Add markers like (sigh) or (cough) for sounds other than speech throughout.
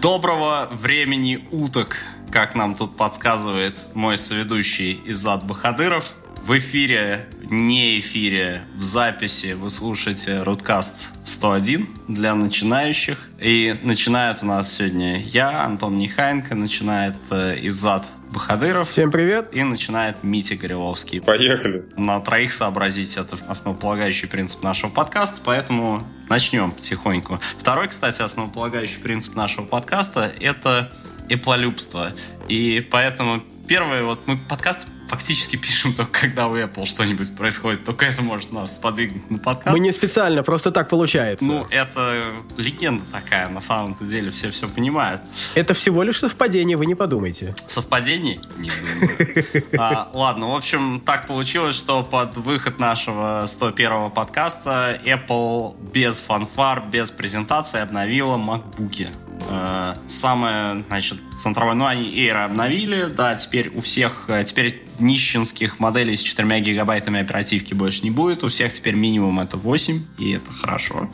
Доброго времени уток, как нам тут подсказывает мой соведущий Изад Бахадыров. В эфире, не эфире, в записи вы слушаете Рудкаст 101 для начинающих. И начинают у нас сегодня я, Антон Нехайенко, начинает э, Иззад Бахадыров. Всем привет. И начинает Митя Гореловский. Поехали. На троих сообразить это основополагающий принцип нашего подкаста, поэтому начнем потихоньку. Второй, кстати, основополагающий принцип нашего подкаста – это эплолюбство. И поэтому первое, вот мы подкаст фактически пишем только когда у Apple что-нибудь происходит. Только это может нас сподвигнуть на подкаст. Мы не специально, просто так получается. Ну, это легенда такая, на самом-то деле все все понимают. Это всего лишь совпадение, вы не подумайте. Совпадение? Не думаю. а, ладно, в общем, так получилось, что под выход нашего 101-го подкаста Apple без фанфар, без презентации обновила MacBook. Э, самое, значит, центровое, ну, они Air обновили, да, теперь у всех, э, теперь нищенских моделей с 4 гигабайтами оперативки больше не будет, у всех теперь минимум это 8, и это хорошо.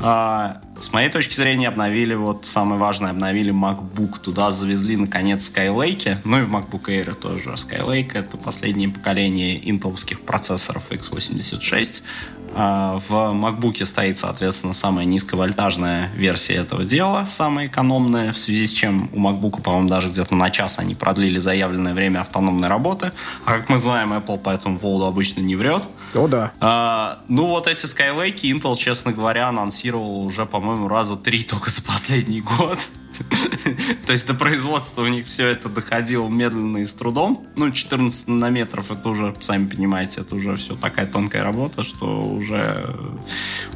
А, с моей точки зрения, обновили, вот самое важное, обновили MacBook. Туда завезли, наконец, Skylake. Ну и в MacBook Air тоже. Skylake — это последнее поколение интеловских процессоров x86. А, в MacBook стоит, соответственно, самая низковольтажная версия этого дела, самая экономная, в связи с чем у MacBook, по-моему, даже где-то на час они продлили заявленное время автономной работы. А как мы знаем, Apple по этому поводу обычно не врет. О, да. А, ну, вот эти Skylake Intel, честно говоря, анонсировал уже, по-моему, раза три только за последний год. То есть до производства у них все это доходило медленно и с трудом. Ну, 14 нанометров, это уже, сами понимаете, это уже все такая тонкая работа, что уже,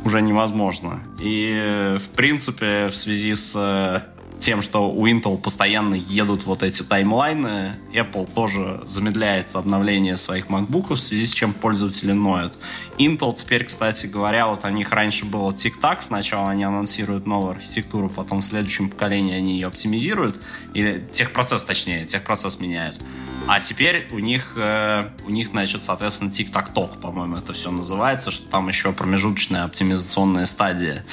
уже невозможно. И, в принципе, в связи с тем, что у Intel постоянно едут вот эти таймлайны, Apple тоже замедляется обновление своих MacBook, в связи с чем пользователи ноют. Intel теперь, кстати говоря, вот у них раньше было тик-так, сначала они анонсируют новую архитектуру, потом в следующем поколении они ее оптимизируют, или техпроцесс, точнее, техпроцесс меняют. А теперь у них, э, у них, значит, соответственно, тик-так-ток, по-моему, это все называется, что там еще промежуточная оптимизационная стадия.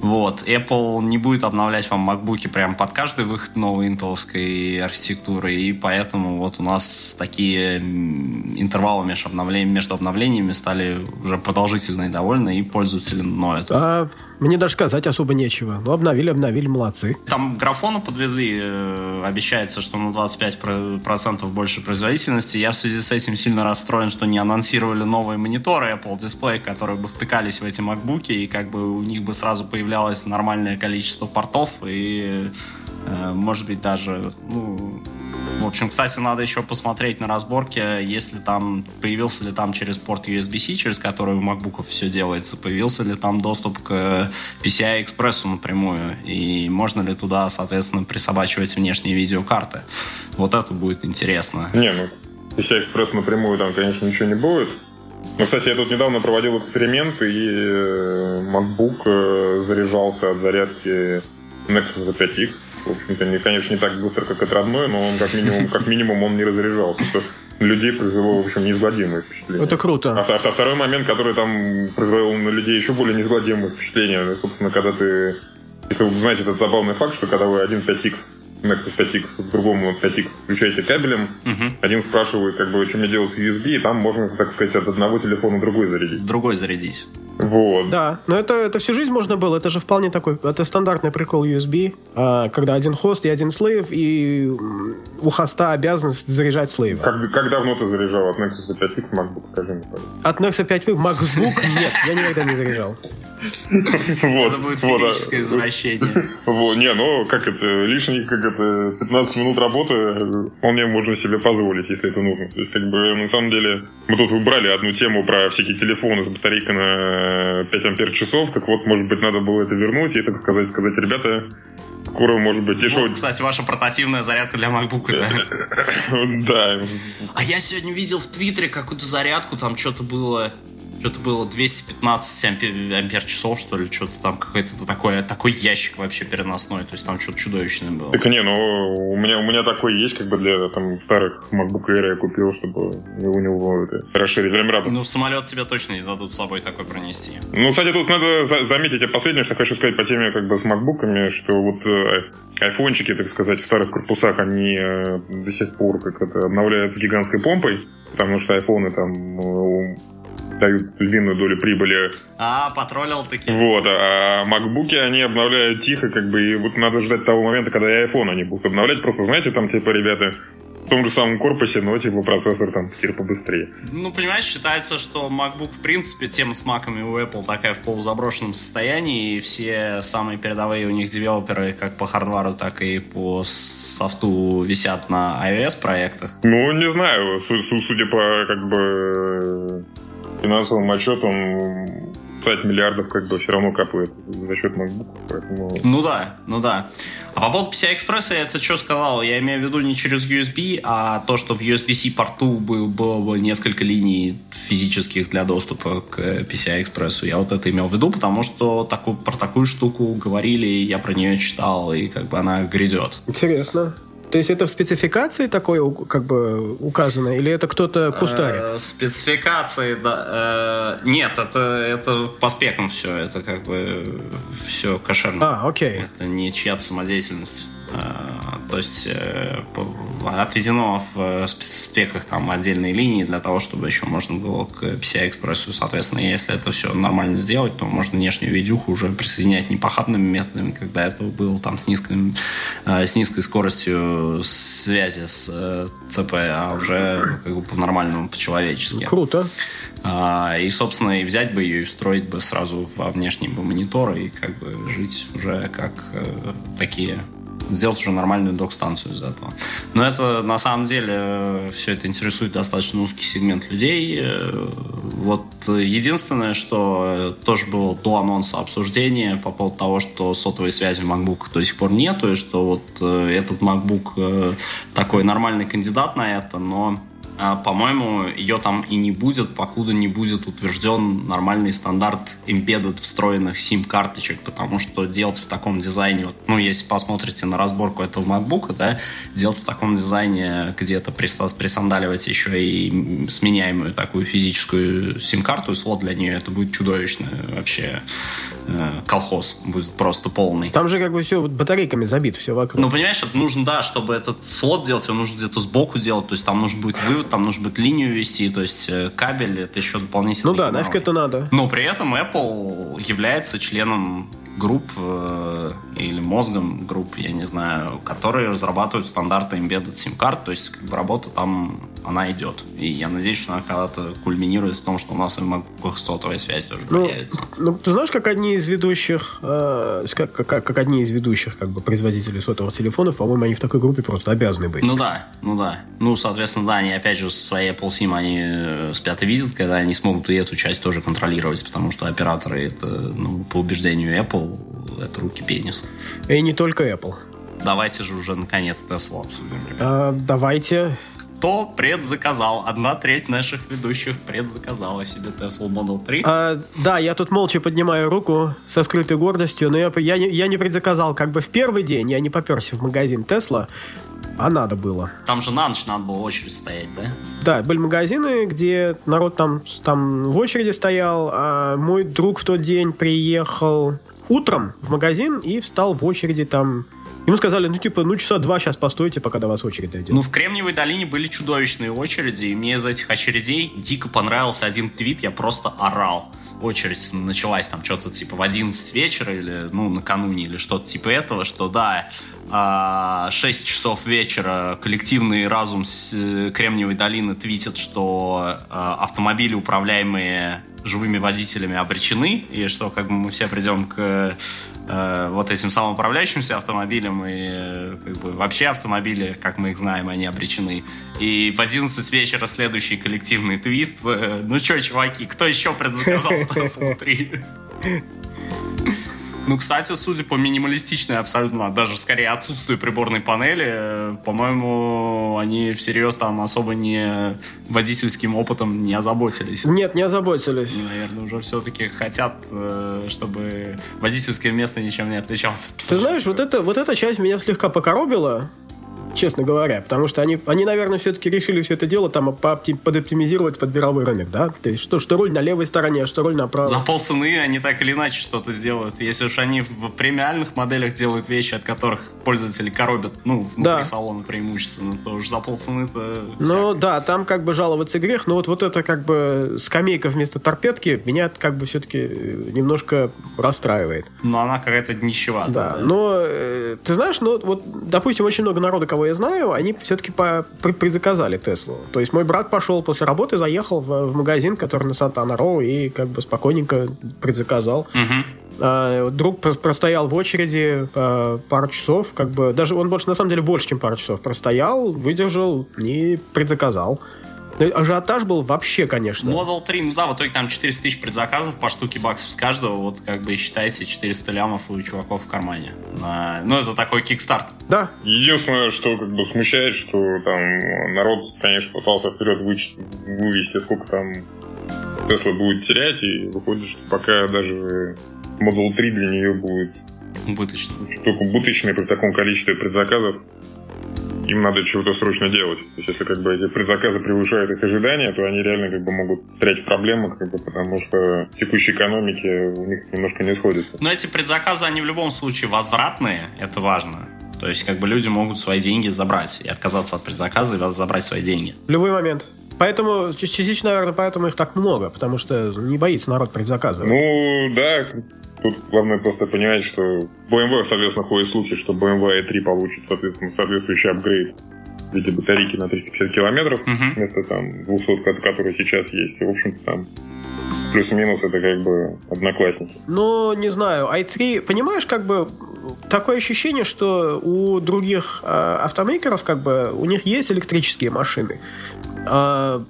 Вот. Apple не будет обновлять вам MacBook прям под каждый выход новой интеловской архитектуры, и поэтому вот у нас такие интервалы между обновлениями, между обновлениями стали уже продолжительные довольно, и пользователи ноют. А мне даже сказать особо нечего. Ну, обновили, обновили, молодцы. Там графону подвезли, э, обещается, что на 25% больше производительности. Я в связи с этим сильно расстроен, что не анонсировали новые мониторы Apple Display, которые бы втыкались в эти MacBook, и как бы у них бы сразу появлялось нормальное количество портов, и может быть даже ну, в общем, кстати, надо еще посмотреть на разборке, если там появился ли там через порт USB-C, через который у MacBook все делается, появился ли там доступ к PCI Express напрямую, и можно ли туда, соответственно, присобачивать внешние видеокарты. Вот это будет интересно. Не, ну, PCI Express напрямую там, конечно, ничего не будет. Ну, кстати, я тут недавно проводил эксперимент, и э, MacBook э, заряжался от зарядки Nexus 5X в общем-то, не, конечно, не так быстро, как от родной, но он как минимум, (laughs) как минимум он не разряжался. Что людей произвело, в общем, неизгладимое впечатление. Это круто. А, а второй момент, который там произвел на людей еще более неизгладимое впечатление, собственно, когда ты... Если вы знаете этот забавный факт, что когда вы один 5X Nexus 5X к другому 5X включаете кабелем, угу. один спрашивает, как бы, что мне делать с USB, и там можно, так сказать, от одного телефона другой зарядить. Другой зарядить. Вот. Да, но это, это всю жизнь можно было. Это же вполне такой, это стандартный прикол USB, а, когда один хост и один слейв, и у хоста обязанность заряжать слейва. Как, как давно ты заряжал от Nexus 5X MacBook? Скажи мне, пожалуйста. От Nexus 5X MacBook нет, я никогда не заряжал. (laughs) Вот, это будет вот, физическое извращение. (laughs) Вот, не, ну, как это, лишние, как это, 15 минут работы вполне можно себе позволить, если это нужно. То есть, как бы, на самом деле, мы тут выбрали одну тему про всякие телефоны с батарейкой на 5 ампер часов, так вот, может быть, надо было это вернуть и, так сказать, сказать, ребята, скоро, может быть, дешевый... Вот, кстати, ваша портативная зарядка для MacBook, да? (laughs) Да. А я сегодня видел в Твиттере какую-то зарядку, там что-то было что-то было 215 ампер, ампер часов, что ли, что-то там какой-то такой, такой ящик вообще переносной, то есть там что-то чудовищное было. Так не, ну у меня, у меня такой есть, как бы для там старых MacBook Air я купил, чтобы у него это, расширить время работы. Ну в самолет тебе точно не дадут с собой такой пронести. Ну, кстати, тут надо за- заметить, я последнее, что хочу сказать по теме как бы с макбуками, что вот э, айфончики, так сказать, в старых корпусах, они э, до сих пор как это обновляют с гигантской помпой, потому что айфоны там э, дают длинную долю прибыли. А, потроллил таки. Вот, а макбуки они обновляют тихо, как бы, и вот надо ждать того момента, когда и iPhone они будут обновлять. Просто, знаете, там, типа, ребята, в том же самом корпусе, но, типа, процессор там, типа, побыстрее. Ну, понимаешь, считается, что MacBook, в принципе, тема с маками у Apple такая в полузаброшенном состоянии, и все самые передовые у них девелоперы, как по хардвару, так и по софту, висят на iOS-проектах. Ну, не знаю, су- су- судя по, как бы, финансовым отчетам, 5 миллиардов, как бы, все равно капает за счет MacBook, поэтому... Ну да, ну да. А по поводу PCI-экспресса я это что сказал? Я имею в виду не через USB, а то, что в USB-C порту был, было бы несколько линий физических для доступа к PCI-экспрессу. Я вот это имел в виду, потому что такую, про такую штуку говорили, я про нее читал, и как бы она грядет. Интересно. То есть это в спецификации такое как бы указано, или это кто-то кустарит? Э, спецификации, да. э, нет, это, это по спекам все. Это как бы все кошерно. А, окей. Это не чья-то самодеятельность. Э, То есть э, отведено в э, сп- спеках там отдельные линии для того, чтобы еще можно было к PCI-экспрессу. Соответственно, если это все нормально сделать, то можно внешнюю видюху уже присоединять не похабными методами, когда это было там с, низким, с низкой скоростью связи с ЦП, а уже как бы по-нормальному, по-человечески. Круто. А, и, собственно, и взять бы ее и встроить бы сразу во внешний бы монитор и как бы жить уже как такие сделать уже нормальную док-станцию из этого. Но это на самом деле все это интересует достаточно узкий сегмент людей. Э, Вот единственное, что тоже было до анонса обсуждения по поводу того, что сотовой связи MacBook до сих пор нету, и что вот э, этот MacBook э, такой нормальный кандидат на это, но по-моему, ее там и не будет, покуда не будет утвержден нормальный стандарт embedded встроенных SIM-карточек, потому что делать в таком дизайне, вот, ну, если посмотрите на разборку этого MacBook, да, делать в таком дизайне где-то присандаливать еще и сменяемую такую физическую SIM-карту и слот для нее, это будет чудовищно вообще колхоз будет просто полный. Там же как бы все батарейками забито, все вокруг. Ну, понимаешь, это нужно, да, чтобы этот слот делать, его нужно где-то сбоку делать, то есть там нужно будет вывод, там нужно будет линию вести, то есть э, кабель, это еще дополнительно. Ну да, нафиг это надо. Но при этом Apple является членом групп э, или мозгом групп, я не знаю, которые разрабатывают стандарты embedded SIM-карт, то есть как бы работа там, она идет. И я надеюсь, что она когда-то кульминирует в том, что у нас в MacBook сотовая связь тоже Ну, появится. ну, ты знаешь, как одни из ведущих, э, как, как, как одни из ведущих как бы производителей сотовых телефонов, по-моему, они в такой группе просто обязаны быть. Ну да, ну да. Ну, соответственно, да, они опять же со своей Apple SIM они э, спят и видят, когда они смогут и эту часть тоже контролировать, потому что операторы это, ну, по убеждению Apple, это руки пенис. И не только Apple. Давайте же уже наконец Tesla обсудим. А, давайте. Кто предзаказал? Одна треть наших ведущих предзаказала себе Tesla Model 3. А, да, я тут молча поднимаю руку со скрытой гордостью, но я, я, не, я не предзаказал как бы в первый день, я не поперся в магазин Тесла, а надо было. Там же на ночь надо было очередь стоять, да? Да, были магазины, где народ там, там в очереди стоял, а мой друг в тот день приехал утром в магазин и встал в очереди там. Ему сказали, ну типа, ну часа два сейчас постойте, пока до вас очередь дойдет. Ну, в Кремниевой долине были чудовищные очереди, и мне из этих очередей дико понравился один твит, я просто орал. Очередь началась там что-то типа в 11 вечера или, ну, накануне или что-то типа этого, что да, 6 часов вечера коллективный разум с э, Кремниевой долины твитит, что а, автомобили, управляемые живыми водителями, обречены, и что как бы мы все придем к э, вот этим самоуправляющимся автомобилям, и э, как бы вообще автомобили, как мы их знаем, они обречены. И в 11 вечера следующий коллективный твит. э, ну что, чуваки, кто еще предзаказал (laughs) 3? Ну, кстати, судя по минималистичной абсолютно, даже скорее отсутствию приборной панели, э, по-моему, они всерьез там особо не водительским опытом не озаботились. Нет, не озаботились. Они, наверное, уже все-таки хотят, э, чтобы водительское место ничем не отличалось. Ты знаешь, вот, это, вот эта часть меня слегка покоробила, честно говоря, потому что они, они наверное, все-таки решили все это дело там подоптимизировать под мировой рынок, да? То есть что, что руль на левой стороне, а что руль на правой. За полцены они так или иначе что-то сделают. Если уж они в премиальных моделях делают вещи, от которых пользователи коробят, ну, внутри да. салона преимущественно, то уж за полцены-то... Ну, да, там как бы жаловаться грех, но вот, вот это как бы скамейка вместо торпедки меня как бы все-таки э, немножко расстраивает. Ну, она какая-то нищеватая. Да, но э, ты знаешь, ну, вот, допустим, очень много народа, кого кого я знаю, они все-таки предзаказали Теслу. То есть мой брат пошел после работы, заехал в, в магазин, который на Сантана-Роу, и как бы спокойненько предзаказал. Угу. А, друг простоял в очереди а, пару часов, как бы даже он больше на самом деле больше, чем пару часов простоял, выдержал и предзаказал. Ажиотаж был вообще, конечно. Model 3, ну да, в итоге там 400 тысяч предзаказов по штуке баксов с каждого. Вот как бы считайте 400 лямов у чуваков в кармане. Ну, это такой кикстарт. Да. Единственное, что как бы смущает, что там народ, конечно, пытался вперед вычесть, вывести, сколько там Тесла будет терять, и выходит, что пока даже Model 3 для нее будет убыточно. Только убыточный при таком количестве предзаказов им надо чего-то срочно делать. То есть, если как бы эти предзаказы превышают их ожидания, то они реально как бы могут встрять в проблемы, как бы, потому что в текущей экономике у них немножко не сходится. Но эти предзаказы, они в любом случае возвратные, это важно. То есть, как бы люди могут свои деньги забрать и отказаться от предзаказа и забрать свои деньги. В любой момент. Поэтому, частично, наверное, поэтому их так много, потому что не боится народ предзаказывать. Ну, да, Тут главное просто понимать, что BMW, соответственно, ходят слухи, что BMW i3 получит, соответственно, соответствующий апгрейд в виде батарейки на 350 километров uh-huh. вместо там 200, который сейчас есть. И, в общем-то, там плюс-минус это как бы одноклассники. Ну, не знаю, i3, понимаешь, как бы такое ощущение, что у других э, автомейкеров как бы у них есть электрические машины. А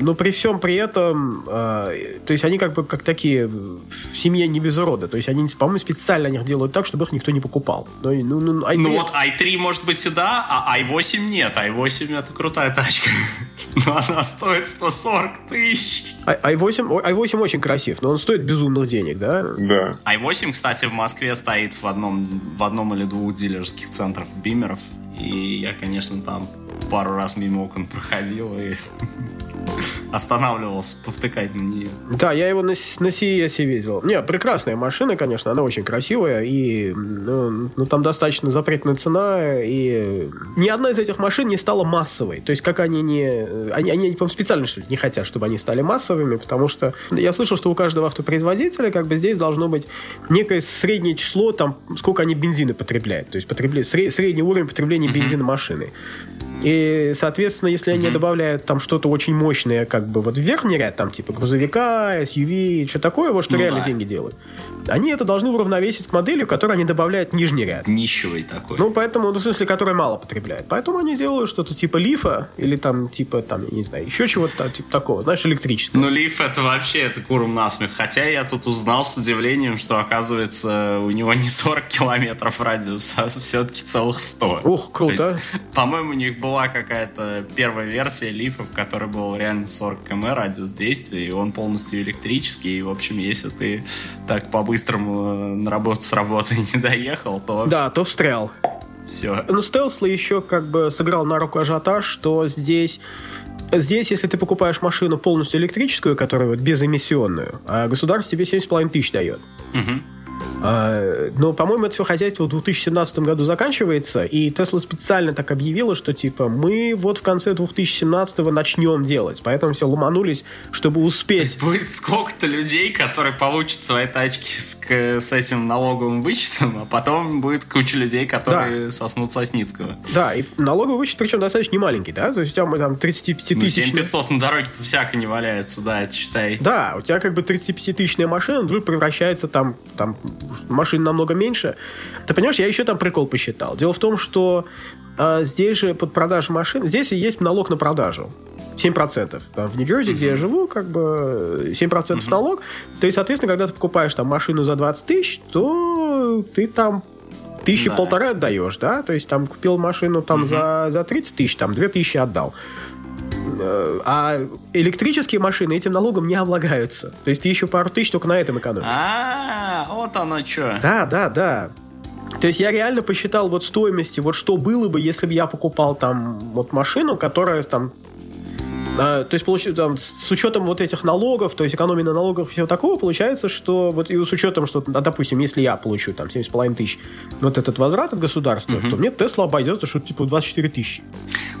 но при всем при этом, э, то есть они как бы как такие в семье не без урода. То есть они, по-моему, специально них делают так, чтобы их никто не покупал. Ну, ну, ну, i3... ну вот i3 может быть и да, а i8 нет. i8 это крутая тачка. (laughs) Но она стоит 140 тысяч. i8, i8 очень красив, но он стоит безумных денег, да? Да. i8, кстати, в Москве стоит в одном, в одном или двух дилерских центрах бимеров. И я, конечно, там пару раз мимо окон проходил и (laughs) останавливался повтыкать на нее. Да, я его на, на CES видел. Не, прекрасная машина, конечно, она очень красивая, и ну, ну, там достаточно запретная цена, и ни одна из этих машин не стала массовой. То есть, как они не... Они, они по специально, что ли, не хотят, чтобы они стали массовыми, потому что я слышал, что у каждого автопроизводителя как бы здесь должно быть некое среднее число, там, сколько они бензина потребляют. То есть, потребляют, средний уровень потребления бензина машины. И, соответственно, если они добавляют там что-то очень мощное, как бы вот в верхний ряд, там типа грузовика, SUV, что такое, вот что ну, реально да. деньги делают, они это должны уравновесить к модели, которой они добавляют нижний ряд. Нищевый такой. Ну, поэтому, ну, в смысле, который мало потребляет. Поэтому они делают что-то типа лифа или там типа, там, я не знаю, еще чего-то типа такого, знаешь, электрического. Ну, лиф это вообще, это куром насмех. Хотя я тут узнал с удивлением, что, оказывается, у него не 40 километров радиус, а все-таки целых 100. Ух, круто. По-моему, у них была какая-то первая версия лифа, в которой был реально 40 км радиус действия, и он полностью электрический. И, в общем, если ты так по-быстрому э, на работу с работы (laughs) не доехал, то... Да, то встрял. Все. Но Стелсла еще как бы сыграл на руку ажиотаж, что здесь Здесь, если ты покупаешь машину полностью электрическую, которая вот безэмиссионную, а государство тебе 7,5 тысяч дает. Угу. А, но, по-моему, это все хозяйство в 2017 году заканчивается, и Тесла специально так объявила, что, типа, мы вот в конце 2017 начнем делать. Поэтому все ломанулись, чтобы успеть. То есть будет сколько-то людей, которые получат свои тачки с, с этим налоговым вычетом, а потом будет куча людей, которые да. соснут Сосницкого. Да, и налоговый вычет, причем достаточно немаленький, да? То есть у тебя мы там 35 ну, тысяч... 7500 на дороге-то всяко не валяется, да, это считай. Да, у тебя как бы 35-тысячная машина вдруг превращается там, там машин намного меньше. Ты понимаешь, я еще там прикол посчитал. Дело в том, что а здесь же под продажу машин, здесь есть налог на продажу. 7%. Там, в Нью-Джерси, uh-huh. где я живу, как бы 7% uh-huh. налог. То есть, соответственно, когда ты покупаешь там машину за 20 тысяч, то ты там тысячи да. полторы отдаешь, да? То есть там купил машину там uh-huh. за, за 30 тысяч, там 2 тысячи отдал. Э, а электрические машины этим налогом не облагаются. То есть ты еще пару тысяч только на этом экономишь. А, вот оно что. Да, да, да. То есть я реально посчитал вот стоимости, вот что было бы, если бы я покупал там вот машину, которая там а, то есть, получается, там, с учетом вот этих налогов, то есть экономии на налогах и всего такого, получается, что вот и с учетом, что, допустим, если я получу там 7,5 тысяч вот этот возврат от государства, угу. то мне Тесла обойдется что-то типа 24 тысячи.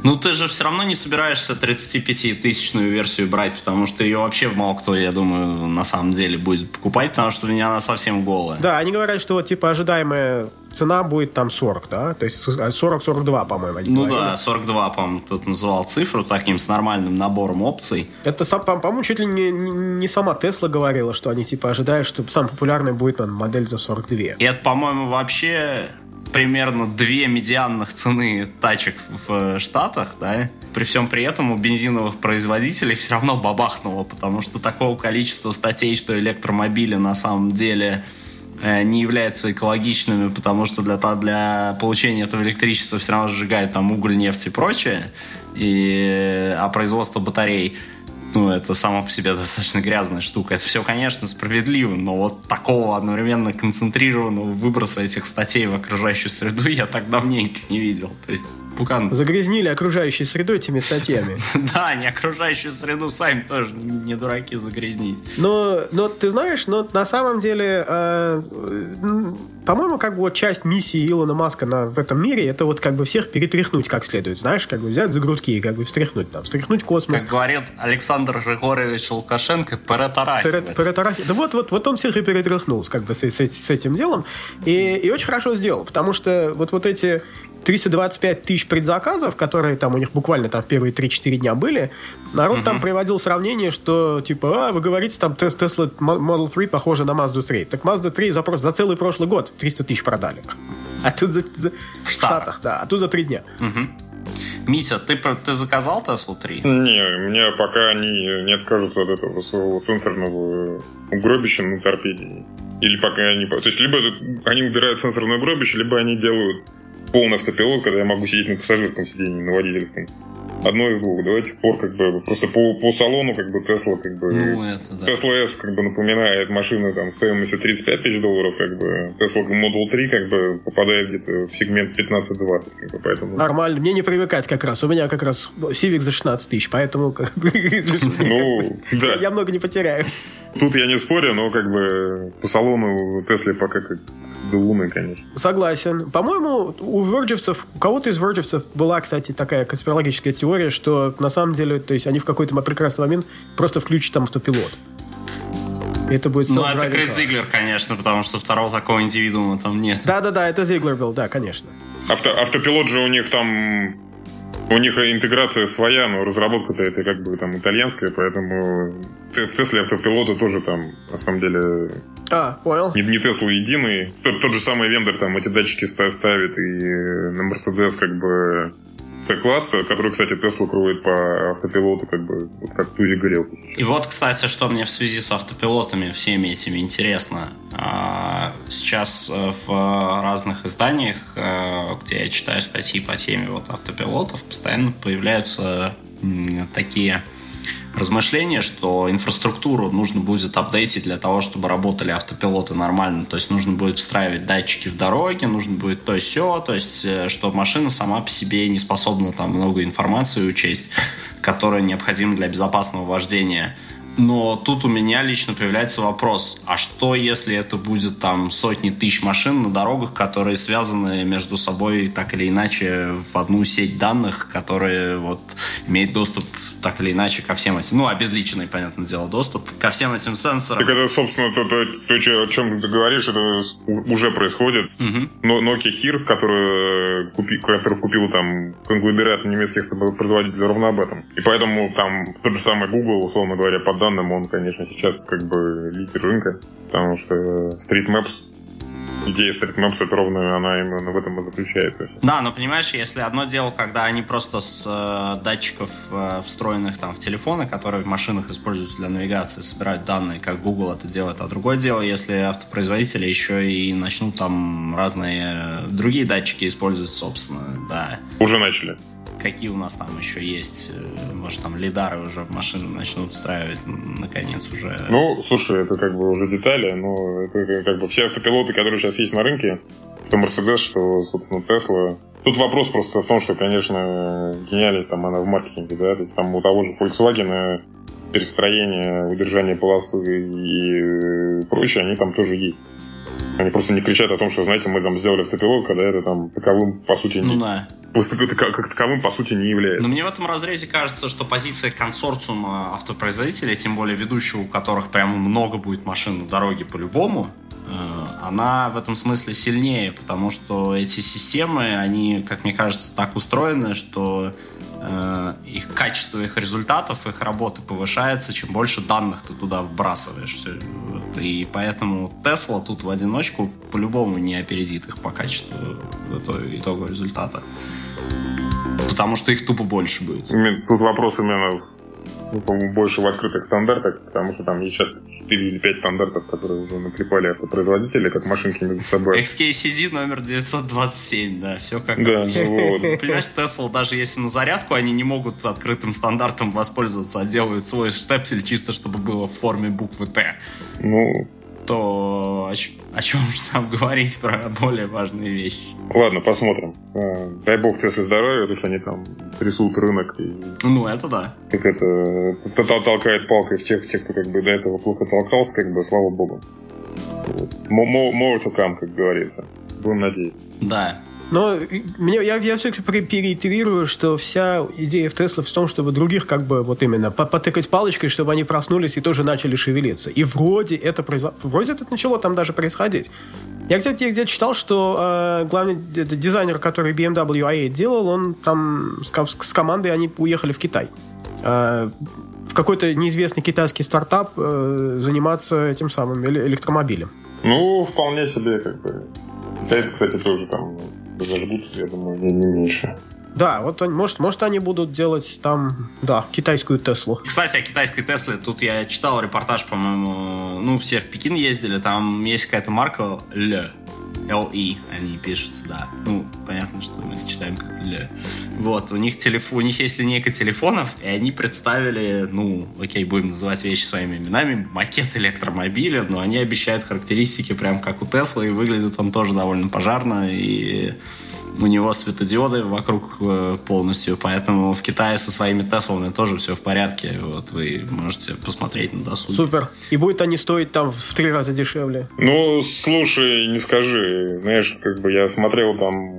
Ну, ты же все равно не собираешься 35-тысячную версию брать, потому что ее вообще мало кто, я думаю, на самом деле будет покупать, потому что у меня она совсем голая. Да, они говорят, что вот типа ожидаемая цена будет там 40, да? То есть 40-42, по-моему. Ну говорили. да, 42, по-моему, кто-то называл цифру таким с нормальным набором опций. Это, по-моему, чуть ли не, не сама Тесла говорила, что они типа ожидают, что самая популярная будет там, модель за 42. И это, по-моему, вообще примерно две медианных цены тачек в Штатах, да, при всем при этом у бензиновых производителей все равно бабахнуло, потому что такого количества статей, что электромобили на самом деле Э, не являются экологичными, потому что для, для получения этого электричества все равно сжигают там уголь, нефть и прочее, и, а производство батарей ну, это само по себе (laughs) достаточно грязная штука. Это все, конечно, справедливо, но вот такого одновременно концентрированного выброса этих статей в окружающую среду (laughs) я так давненько не видел. То есть Пукан... Загрязнили окружающую среду этими статьями. (laughs) Да, не окружающую среду сами тоже не дураки загрязнить. Но, но ты знаешь, но на самом деле, э, по-моему, как бы вот часть миссии Илона Маска на, в этом мире, это вот как бы всех перетряхнуть как следует, знаешь, как бы взять за грудки и как бы встряхнуть там, встряхнуть космос. Как говорит Александр Григорьевич Лукашенко, перетарахивать. Перетарахивать. Да вот, вот, вот он всех и перетряхнул как бы с, с, с этим делом. И, и очень хорошо сделал, потому что вот, вот эти 325 тысяч предзаказов, которые там у них буквально там в первые 3-4 дня были, народ uh-huh. там приводил сравнение, что типа, а, вы говорите, там Tesla Model 3 похожа на Mazda 3. Так Mazda 3 за, за целый прошлый год 300 тысяч продали. А тут за, за, в, Штатах. да, а тут за 3 дня. Uh-huh. Митя, ты, ты заказал Tesla 3? Не, мне пока они не откажутся от этого своего сенсорного угробища на торпеде. Или пока они... То есть, либо они убирают сенсорное угробище, либо они делают полный автопилот, когда я могу сидеть на пассажирском сиденье, на водительском. Одно из двух. До этих пор, как бы, просто по, по салону, как бы, Тесла, как бы, ну, это, да. Tesla S, как бы, напоминает машину, там, стоимостью 35 тысяч долларов, как бы, Tesla Model 3, как бы, попадает где-то в сегмент 15-20, как бы, поэтому... Нормально, мне не привыкать как раз. У меня как раз Civic за 16 тысяч, поэтому, (laughs) ну, да. Я много не потеряю. Тут я не спорю, но, как бы, по салону Тесле пока как Дуны, конечно. Согласен. По-моему, у верджевцев, у кого-то из верджевцев была, кстати, такая конспирологическая теория, что на самом деле, то есть они в какой-то прекрасный момент просто включат там автопилот. И это будет Ну, это Крис Зиглер, конечно, потому что второго такого индивидуума там нет. Да-да-да, это Зиглер был, да, конечно. Авто, автопилот же у них там у них интеграция своя, но разработка-то это как бы там итальянская, поэтому в Тесле автопилоты тоже там, на самом деле, а, понял. Не, не Тесла единый. Тот, тот же самый вендор там эти датчики ставит, и на Мерседес как бы C-класс, который, кстати, Тесла кроет по автопилоту, как бы, как Тузи говорил. И вот, кстати, что мне в связи с автопилотами всеми этими интересно. А, сейчас э, в разных изданиях, э, где я читаю статьи по теме вот автопилотов, постоянно появляются такие размышление, что инфраструктуру нужно будет апдейтить для того, чтобы работали автопилоты нормально. То есть нужно будет встраивать датчики в дороге, нужно будет то все, то есть э, что машина сама по себе не способна там много информации учесть, которая необходима для безопасного вождения. Но тут у меня лично появляется вопрос, а что если это будет там сотни тысяч машин на дорогах, которые связаны между собой так или иначе в одну сеть данных, которые вот имеют доступ так или иначе ко всем этим, ну, обезличенный, понятное дело, доступ ко всем этим сенсорам. Так это, собственно, то, то, то о чем ты говоришь, это уже происходит. Угу. Но Nokia Hir, который, купи, который купил там конгломерат немецких производителей, ровно об этом. И поэтому там тот же самый Google, условно говоря, по данным, он, конечно, сейчас как бы лидер рынка, потому что Street Maps идея Street Maps, это ровно она именно в этом и заключается. Да, но понимаешь, если одно дело, когда они просто с э, датчиков, э, встроенных там в телефоны, которые в машинах используются для навигации, собирают данные, как Google это делает, а другое дело, если автопроизводители еще и начнут там разные другие датчики использовать, собственно, да. Уже начали какие у нас там еще есть. Э, может, там лидары уже в машины начнут устраивать, наконец, уже. Ну, слушай, это как бы уже детали, но это как бы все автопилоты, которые сейчас есть на рынке, что Mercedes, что, собственно, Tesla. Тут вопрос просто в том, что, конечно, гениальность там она в маркетинге, да, то есть там у того же Volkswagen перестроение, удержание полосы и прочее, они там тоже есть. Они просто не кричат о том, что, знаете, мы там сделали автопилот, когда это там таковым, по сути, ну, не... да как таковым, по сути, не является. Но мне в этом разрезе кажется, что позиция консорциума автопроизводителей, тем более ведущего, у которых прямо много будет машин на дороге по-любому, э, она в этом смысле сильнее, потому что эти системы, они, как мне кажется, так устроены, что э, их качество их результатов, их работы повышается, чем больше данных ты туда вбрасываешь. И поэтому Tesla тут в одиночку по-любому не опередит их по качеству итогового результата. Потому что их тупо больше будет. Тут вопрос именно ну, больше в открытых стандартах, потому что там есть сейчас 4 или 5 стандартов, которые уже наклепали автопроизводители, как машинки между собой. XKCD номер 927, да, все как Да, вот. (laughs) Понимаешь, Tesla, даже если на зарядку, они не могут открытым стандартом воспользоваться, а делают свой штепсель чисто, чтобы было в форме буквы Т. Ну, то о, о чем же там говорить про более важные вещи? Ладно, посмотрим. А, дай бог Тесле здоровья, потому что они там трясут рынок. И... Ну, это да. Как это, это толкает палкой тех, тех, кто как бы до этого плохо толкался, как бы, слава богу. Вот. More to come, как говорится. Будем надеяться. Да. Но мне, я, я все-таки переитерирую, что вся идея в Тесле в том, чтобы других как бы вот именно потыкать палочкой, чтобы они проснулись и тоже начали шевелиться. И вроде это произошло, вроде это начало там даже происходить. Я где-то где читал, что э, главный дизайнер, который BMW i8 делал, он там с, с командой они уехали в Китай. Э, в какой-то неизвестный китайский стартап э, заниматься этим самым электромобилем. Ну, вполне себе, как бы. Китайцы, кстати, тоже там зажгут, я думаю, не, не меньше. Да, вот может, может они будут делать там, да, китайскую Теслу. Кстати, о китайской Тесле, тут я читал репортаж, по-моему, ну, все в Пекин ездили, там есть какая-то марка L. L-E, они пишутся, да. Ну, понятно, что мы их читаем как L. Вот, у них, телефон, у них есть линейка телефонов, и они представили, ну, окей, будем называть вещи своими именами, макет электромобиля, но они обещают характеристики прям как у Тесла, и выглядит он тоже довольно пожарно, и у него светодиоды вокруг э, полностью, поэтому в Китае со своими Теслами тоже все в порядке. Вот вы можете посмотреть на досуге. Супер. И будет они стоить там в три раза дешевле. Ну, слушай, не скажи. Знаешь, как бы я смотрел там...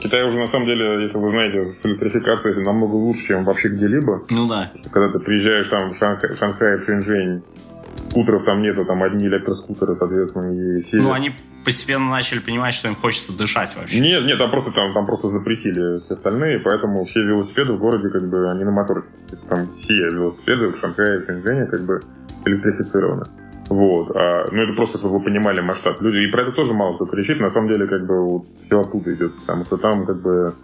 Китай уже, на самом деле, если вы знаете, с электрификацией намного лучше, чем вообще где-либо. Ну да. Когда ты приезжаешь там в Шанхай, в Шанхай в Шэньчжэнь, скутеров там нету, там одни электроскутеры, соответственно, и все. Ну, они постепенно начали понимать, что им хочется дышать вообще. Нет, нет, там просто там, там просто запретили все остальные, поэтому все велосипеды в городе как бы они на есть там все велосипеды в Шанхае и Шэньчжэне как бы электрифицированы. Вот. А, ну, это просто, чтобы вы понимали масштаб. Люди, и про это тоже мало кто кричит. На самом деле, как бы, вот, все оттуда идет. Потому что там, как бы,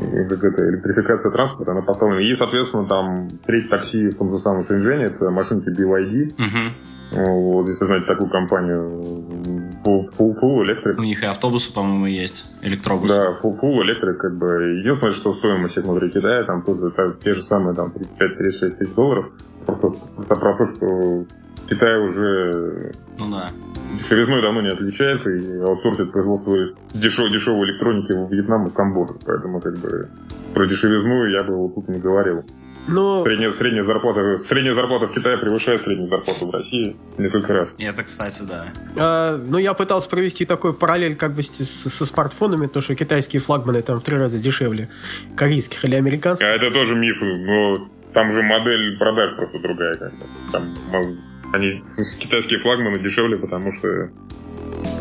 как это, электрификация транспорта, она поставлена. И, соответственно, там треть такси в том же самом Шэньчжэне, это машинки BYD. Угу. Вот, если знаете такую компанию, Full, Electric. У них и автобусы, по-моему, есть, электробусы. Да, Full, full Electric, как бы, единственное, что стоимость их внутри Китая, там тоже те же самые, там, 35-36 тысяч долларов. Просто это про то, что Китай уже ну, да. Дешевизной давно не отличается и аутсорсит производство дешевой, дешевой электроники в Вьетнам и в Камбоджу. Поэтому как бы про дешевизну я бы вот тут не говорил. Но... Средняя, средняя, зарплата, средняя зарплата в Китае превышает среднюю зарплату в России несколько раз. Это, кстати, да. А, ну, я пытался провести такой параллель как бы с, со смартфонами, то, что китайские флагманы там в три раза дешевле корейских или американских. А это тоже миф, но там же модель продаж просто другая. Как бы. Там они китайские флагманы дешевле, потому что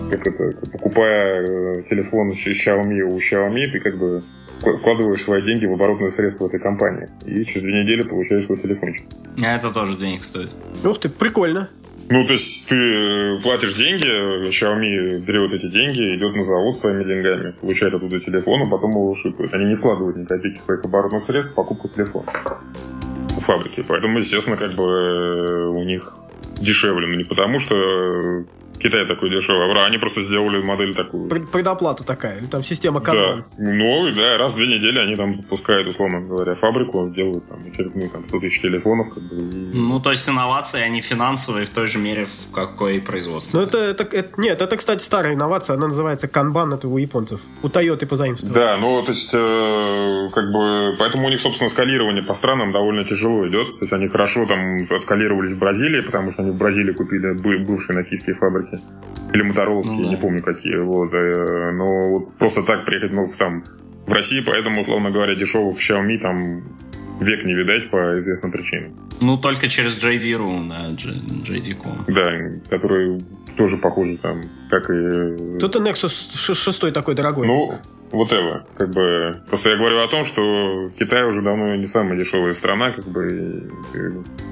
как это, покупая э, телефон Xiaomi у Xiaomi, ты как бы вкладываешь свои деньги в оборотное средство этой компании. И через две недели получаешь свой телефончик. А это тоже денег стоит. Ух ты, прикольно. Ну, то есть ты платишь деньги, Xiaomi берет эти деньги, идет на завод своими деньгами, получает оттуда телефон, а потом его шипают. Они не вкладывают ни копейки своих оборотных средств в покупку телефона у фабрики. Поэтому, естественно, как бы у них дешевле. Но не потому, что Китай такой дешевый. А они просто сделали модель такую. Предоплата такая, или там система канбан. Да. Ну, да, раз в две недели они там запускают, условно говоря, фабрику, делают там очередные там 100 тысяч телефонов. Как бы, и... Ну, то есть инновации, они финансовые в той же мере, в какой производство. Ну, это, это, это, нет, это, кстати, старая инновация, она называется канбан, это у японцев. У Toyota позаимствовали. Да, ну, то есть, э, как бы, поэтому у них, собственно, скалирование по странам довольно тяжело идет. То есть, они хорошо там отскалировались в Бразилии, потому что они в Бразилии купили бывшие нокийские фабрики марки. Или мотороловские, ну, да. не помню какие. Вот. Э, но вот просто так приехать ну, там, в России, поэтому, условно говоря, дешевых Xiaomi там век не видать по известным причинам. Ну, только через JD.ru, да, JD.com. Да, который тоже похоже там, как и... Тут и Nexus 6 такой дорогой. Ну, вот это, как бы... Просто я говорю о том, что Китай уже давно не самая дешевая страна, как бы... И,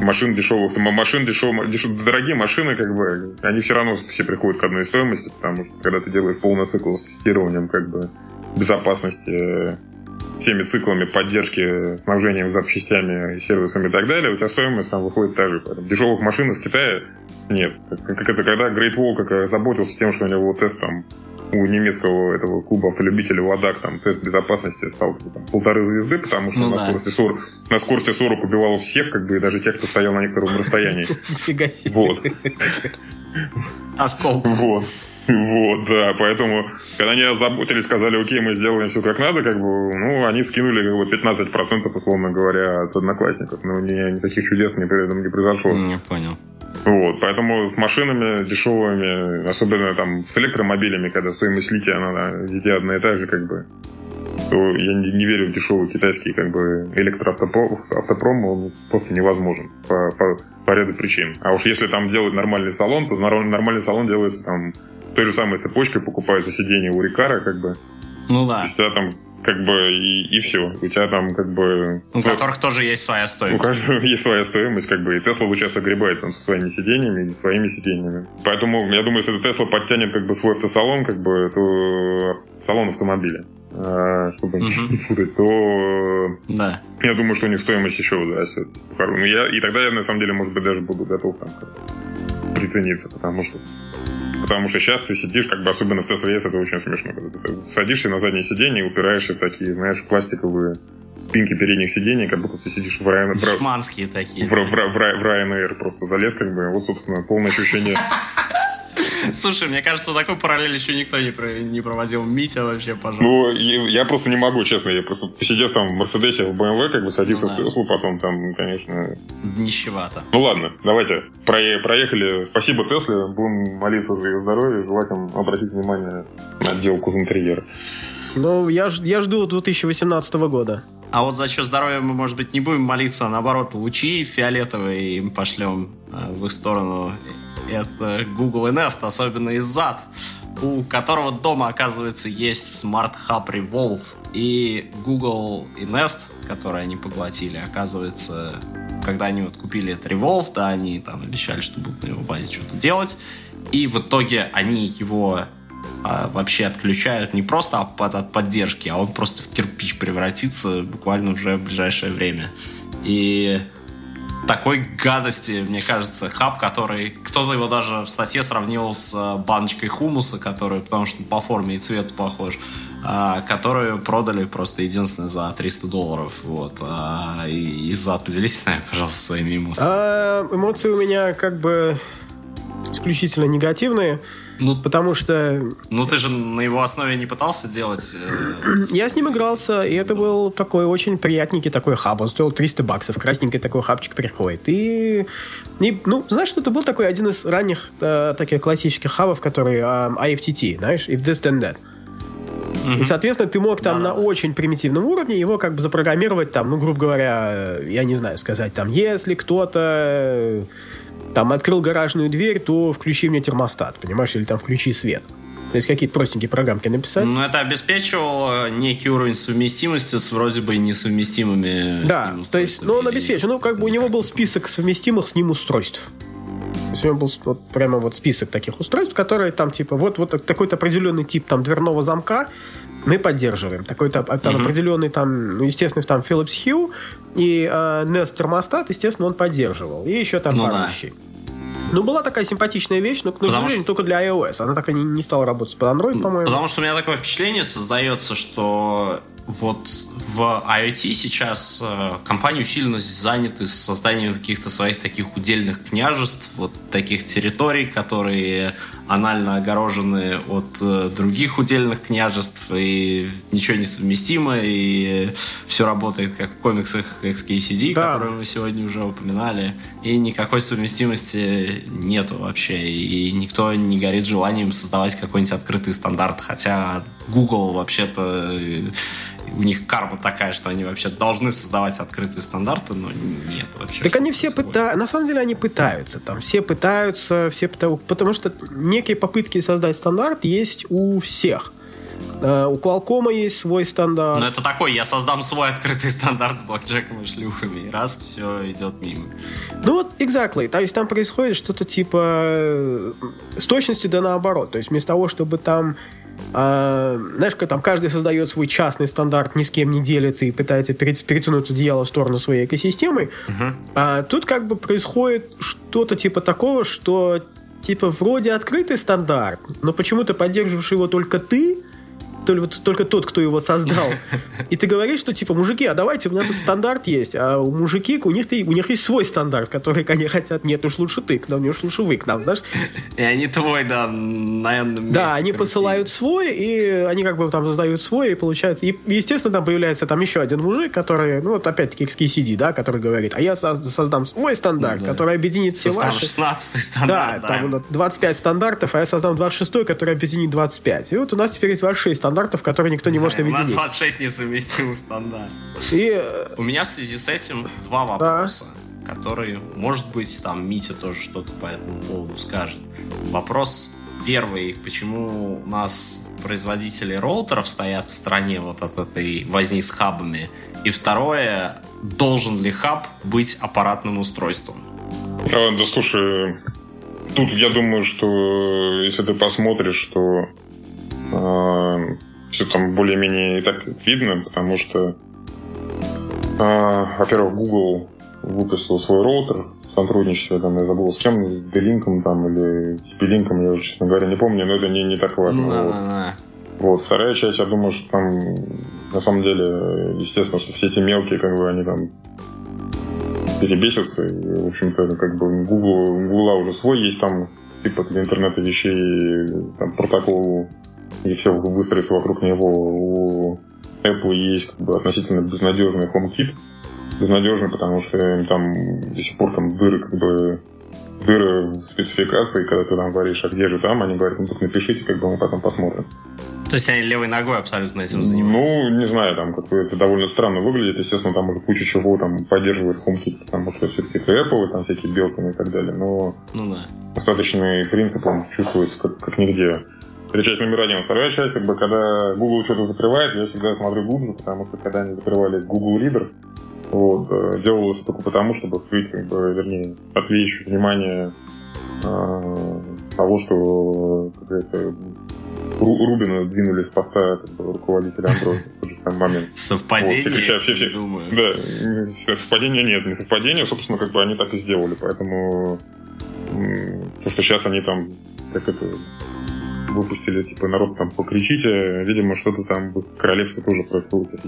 машин дешевых, машин дешевых, деш, дорогие машины, как бы, они все равно все приходят к одной стоимости, потому что когда ты делаешь полный цикл с тестированием, как бы, безопасности, всеми циклами поддержки, снабжением запчастями, сервисами и так далее, у тебя стоимость там выходит та же. Поэтому дешевых машин из Китая нет. Как, как это, когда Great Wall как заботился тем, что у него тест там у немецкого этого клуба автолюбителей Ладак там тест безопасности стал там, полторы звезды, потому что ну, на, да. скорости 40, на скорости 40 убивал всех, как бы, и даже тех, кто стоял на некотором расстоянии. (laughs) Нифига себе. Вот. Оскол. Вот. Вот, да, поэтому, когда они озаботились, сказали, окей, мы сделаем все как надо, как бы, ну, они скинули как бы 15%, условно говоря, от одноклассников. Но ни, никаких чудес не, не произошло. Не понял. Вот, поэтому с машинами дешевыми, особенно там с электромобилями, когда стоимость лития, она везде одна и та же, как бы, то я не, не верю в дешевый китайский как бы электроавтопром, автопром, он просто невозможен по, по, по ряду причин. А уж если там делать нормальный салон, то нормальный салон делается там той же самой цепочкой, покупается сиденье у Рикара, как бы. Ну да. То есть, там как бы и, и все. У тебя там как бы... У которых тоже есть своя стоимость. У каждого (laughs) есть своя стоимость, как бы, и Тесла вот сейчас огребает там со своими сиденьями или своими сиденьями. Поэтому, я думаю, если Тесла подтянет как бы свой автосалон, как бы, то салон автомобиля, а, чтобы угу. (laughs) не путать, то да. я думаю, что у них стоимость еще вырастет. Ну, я, и тогда я, на самом деле, может быть, даже буду готов там прицениться, потому что Потому что сейчас ты сидишь, как бы особенно в Tesla S, это очень смешно. Когда ты садишься на заднее сиденье и упираешься в такие, знаешь, пластиковые спинки передних сидений, как будто ты сидишь в Ryanair. Дешманские такие. В, в, в, в, в Ryanair просто залез, как бы, вот, собственно, полное ощущение (laughs) (laughs) Слушай, мне кажется, такой параллель еще никто не, не проводил. Митя вообще, пожалуйста. Ну, я просто не могу, честно. Я просто посидев там в Мерседесе, в БМВ, как бы садиться ну, да. в Теслу, потом там, конечно... Нищевато. Ну ладно, давайте. Проехали. Спасибо Тесле. Будем молиться за ее здоровье. Желать им обратить внимание на отделку интерьера. Ну, я, я жду 2018 года. А вот за счет здоровья мы, может быть, не будем молиться, а наоборот, лучи фиолетовые им пошлем э, в их сторону это Google и Nest, особенно из зад, у которого дома, оказывается, есть Smart Hub Revolve. И Google и Nest, которые они поглотили, оказывается, когда они вот купили этот Revolve, да, они там обещали, что будут на его базе что-то делать. И в итоге они его а, вообще отключают не просто от, от поддержки, а он просто в кирпич превратится буквально уже в ближайшее время. И такой гадости, мне кажется, хаб, который... Кто-то его даже в статье сравнил с э, баночкой хумуса, который, потому что по форме и цвету похож, а, которую продали просто единственное за 300 долларов. Вот. А, и из-за поделитесь с (laughs) нами, пожалуйста, своими эмоциями. А, эмоции у меня как бы исключительно негативные. Ну, потому что... Ну, ты же на его основе не пытался делать... Э... (clears throat) Я с ним игрался, и это был такой очень приятненький такой хаб. Он стоил 300 баксов. Красненький такой хабчик приходит. И, и ну, знаешь, что это был такой один из ранних э, таких классических хабов, который э, IFTT, знаешь, if this then that. И, соответственно, ты мог там да, на очень примитивном уровне его как бы запрограммировать там, ну, грубо говоря, я не знаю, сказать там, если кто-то там открыл гаражную дверь, то включи мне термостат, понимаешь, или там включи свет. То есть какие-то простенькие программки написать. Ну, это обеспечивало некий уровень совместимости с вроде бы несовместимыми. Да, то есть, ну, он обеспечил. Ну, как бы у него был список совместимых с ним устройств. есть у него был вот прямо вот список таких устройств, которые там типа вот, вот такой-то определенный тип там дверного замка мы поддерживаем. Такой-то там угу. определенный там, ну, естественно, там Philips Hue и э, Nest термостат, естественно, он поддерживал. И еще там ну, пару да. вещей. Ну, была такая симпатичная вещь, но, к сожалению, что... только для iOS. Она так и не, не стала работать под Android, по-моему. Потому что у меня такое впечатление создается, что вот в IoT сейчас э, компании усиленно заняты созданием каких-то своих таких удельных княжеств, вот таких территорий, которые анально огорожены от э, других удельных княжеств, и ничего не совместимо, и все работает как в комиксах XKCD, да. которые мы сегодня уже упоминали, и никакой совместимости нету вообще, и никто не горит желанием создавать какой-нибудь открытый стандарт, хотя Google вообще-то у них карма такая, что они вообще должны создавать открытые стандарты, но нет вообще. Так они все пытаются, на самом деле они пытаются, там все пытаются, все пытаются, потому что некие попытки создать стандарт есть у всех. Uh, у Qualcomm есть свой стандарт. Ну, это такой, я создам свой открытый стандарт с блокчеком и шлюхами. И раз, все идет мимо. Ну вот, exactly. То есть там происходит что-то типа э, с точностью да наоборот. То есть вместо того, чтобы там знаешь, как там каждый создает свой частный стандарт, ни с кем не делится и пытается перетянуть одеяло в сторону своей экосистемы. Uh-huh. А тут как бы происходит что-то типа такого, что типа вроде открытый стандарт, но почему-то поддерживаешь его только ты, только, только тот, кто его создал. (laughs) И ты говоришь, что типа, мужики, а давайте, у меня тут стандарт есть, а у мужики, у них, у них есть свой стандарт, который они хотят, нет, уж лучше ты к нам, не уж лучше вы к нам, знаешь? И они твой, да, наверное, Да, они посылают свой, и они как бы там создают свой, и получается, и, естественно, там появляется там еще один мужик, который, ну, вот опять-таки XKCD, да, который говорит, а я создам свой стандарт, да. который объединит все ваши. 16 стандарт, да, да. там 25 стандартов, а я создам 26, который объединит 25. И вот у нас теперь есть 26 стандартов, стандартов, которые никто не может объединить. У нас 26 несовместимых стандартов. И... Э, у меня в связи с этим два вопроса. Да. Которые, может быть, там Митя тоже что-то по этому поводу скажет. Вопрос первый, почему у нас производители роутеров стоят в стороне вот от этой возни с хабами. И второе, должен ли хаб быть аппаратным устройством? А, да слушай, тут я думаю, что если ты посмотришь, что э, все там более-менее и так видно, потому что, э, во-первых, Google выпустил свой роутер в сотрудничестве, там, я забыл с кем, с D-Link там или с P-Link, я уже, честно говоря, не помню, но это не, не так важно. Да, вот. да, Вот, вторая часть, я думаю, что там, на самом деле, естественно, что все эти мелкие, как бы, они там перебесятся, и, в общем-то, как бы, Google, Google уже свой есть там, типа, интернета вещей, там, протокол и все выстроится вокруг него. У Apple есть как бы относительно безнадежный HomeKit. Безнадежный, потому что там до сих пор там дыры как бы дыры в спецификации, когда ты там говоришь, а где же там, они говорят, ну так напишите, как бы мы потом посмотрим. То есть они левой ногой абсолютно этим занимаются? Ну, не знаю, там как это довольно странно выглядит. Естественно, там уже куча чего там поддерживает HomeKit, потому что все-таки это Apple, там всякие белкины и так далее. Но ну, да. остаточный принцип, он чувствуется как, как нигде. Это часть номер один. Вторая часть, как бы, когда Google что-то закрывает, я всегда смотрю глубже, потому что когда они закрывали Google Reader, вот, э, делалось только потому, чтобы скрыть, как бы, вернее, отвлечь внимание э, того, что какая-то Рубина двинули с поста как бы, руководителя Android в тот же самый момент. Совпадение? Вот, все все, все, думаю. Да, совпадения нет, не совпадение, собственно, как бы они так и сделали, поэтому то, что сейчас они там, как это, выпустили, типа, народ там покричите, видимо, что-то там в королевстве тоже происходит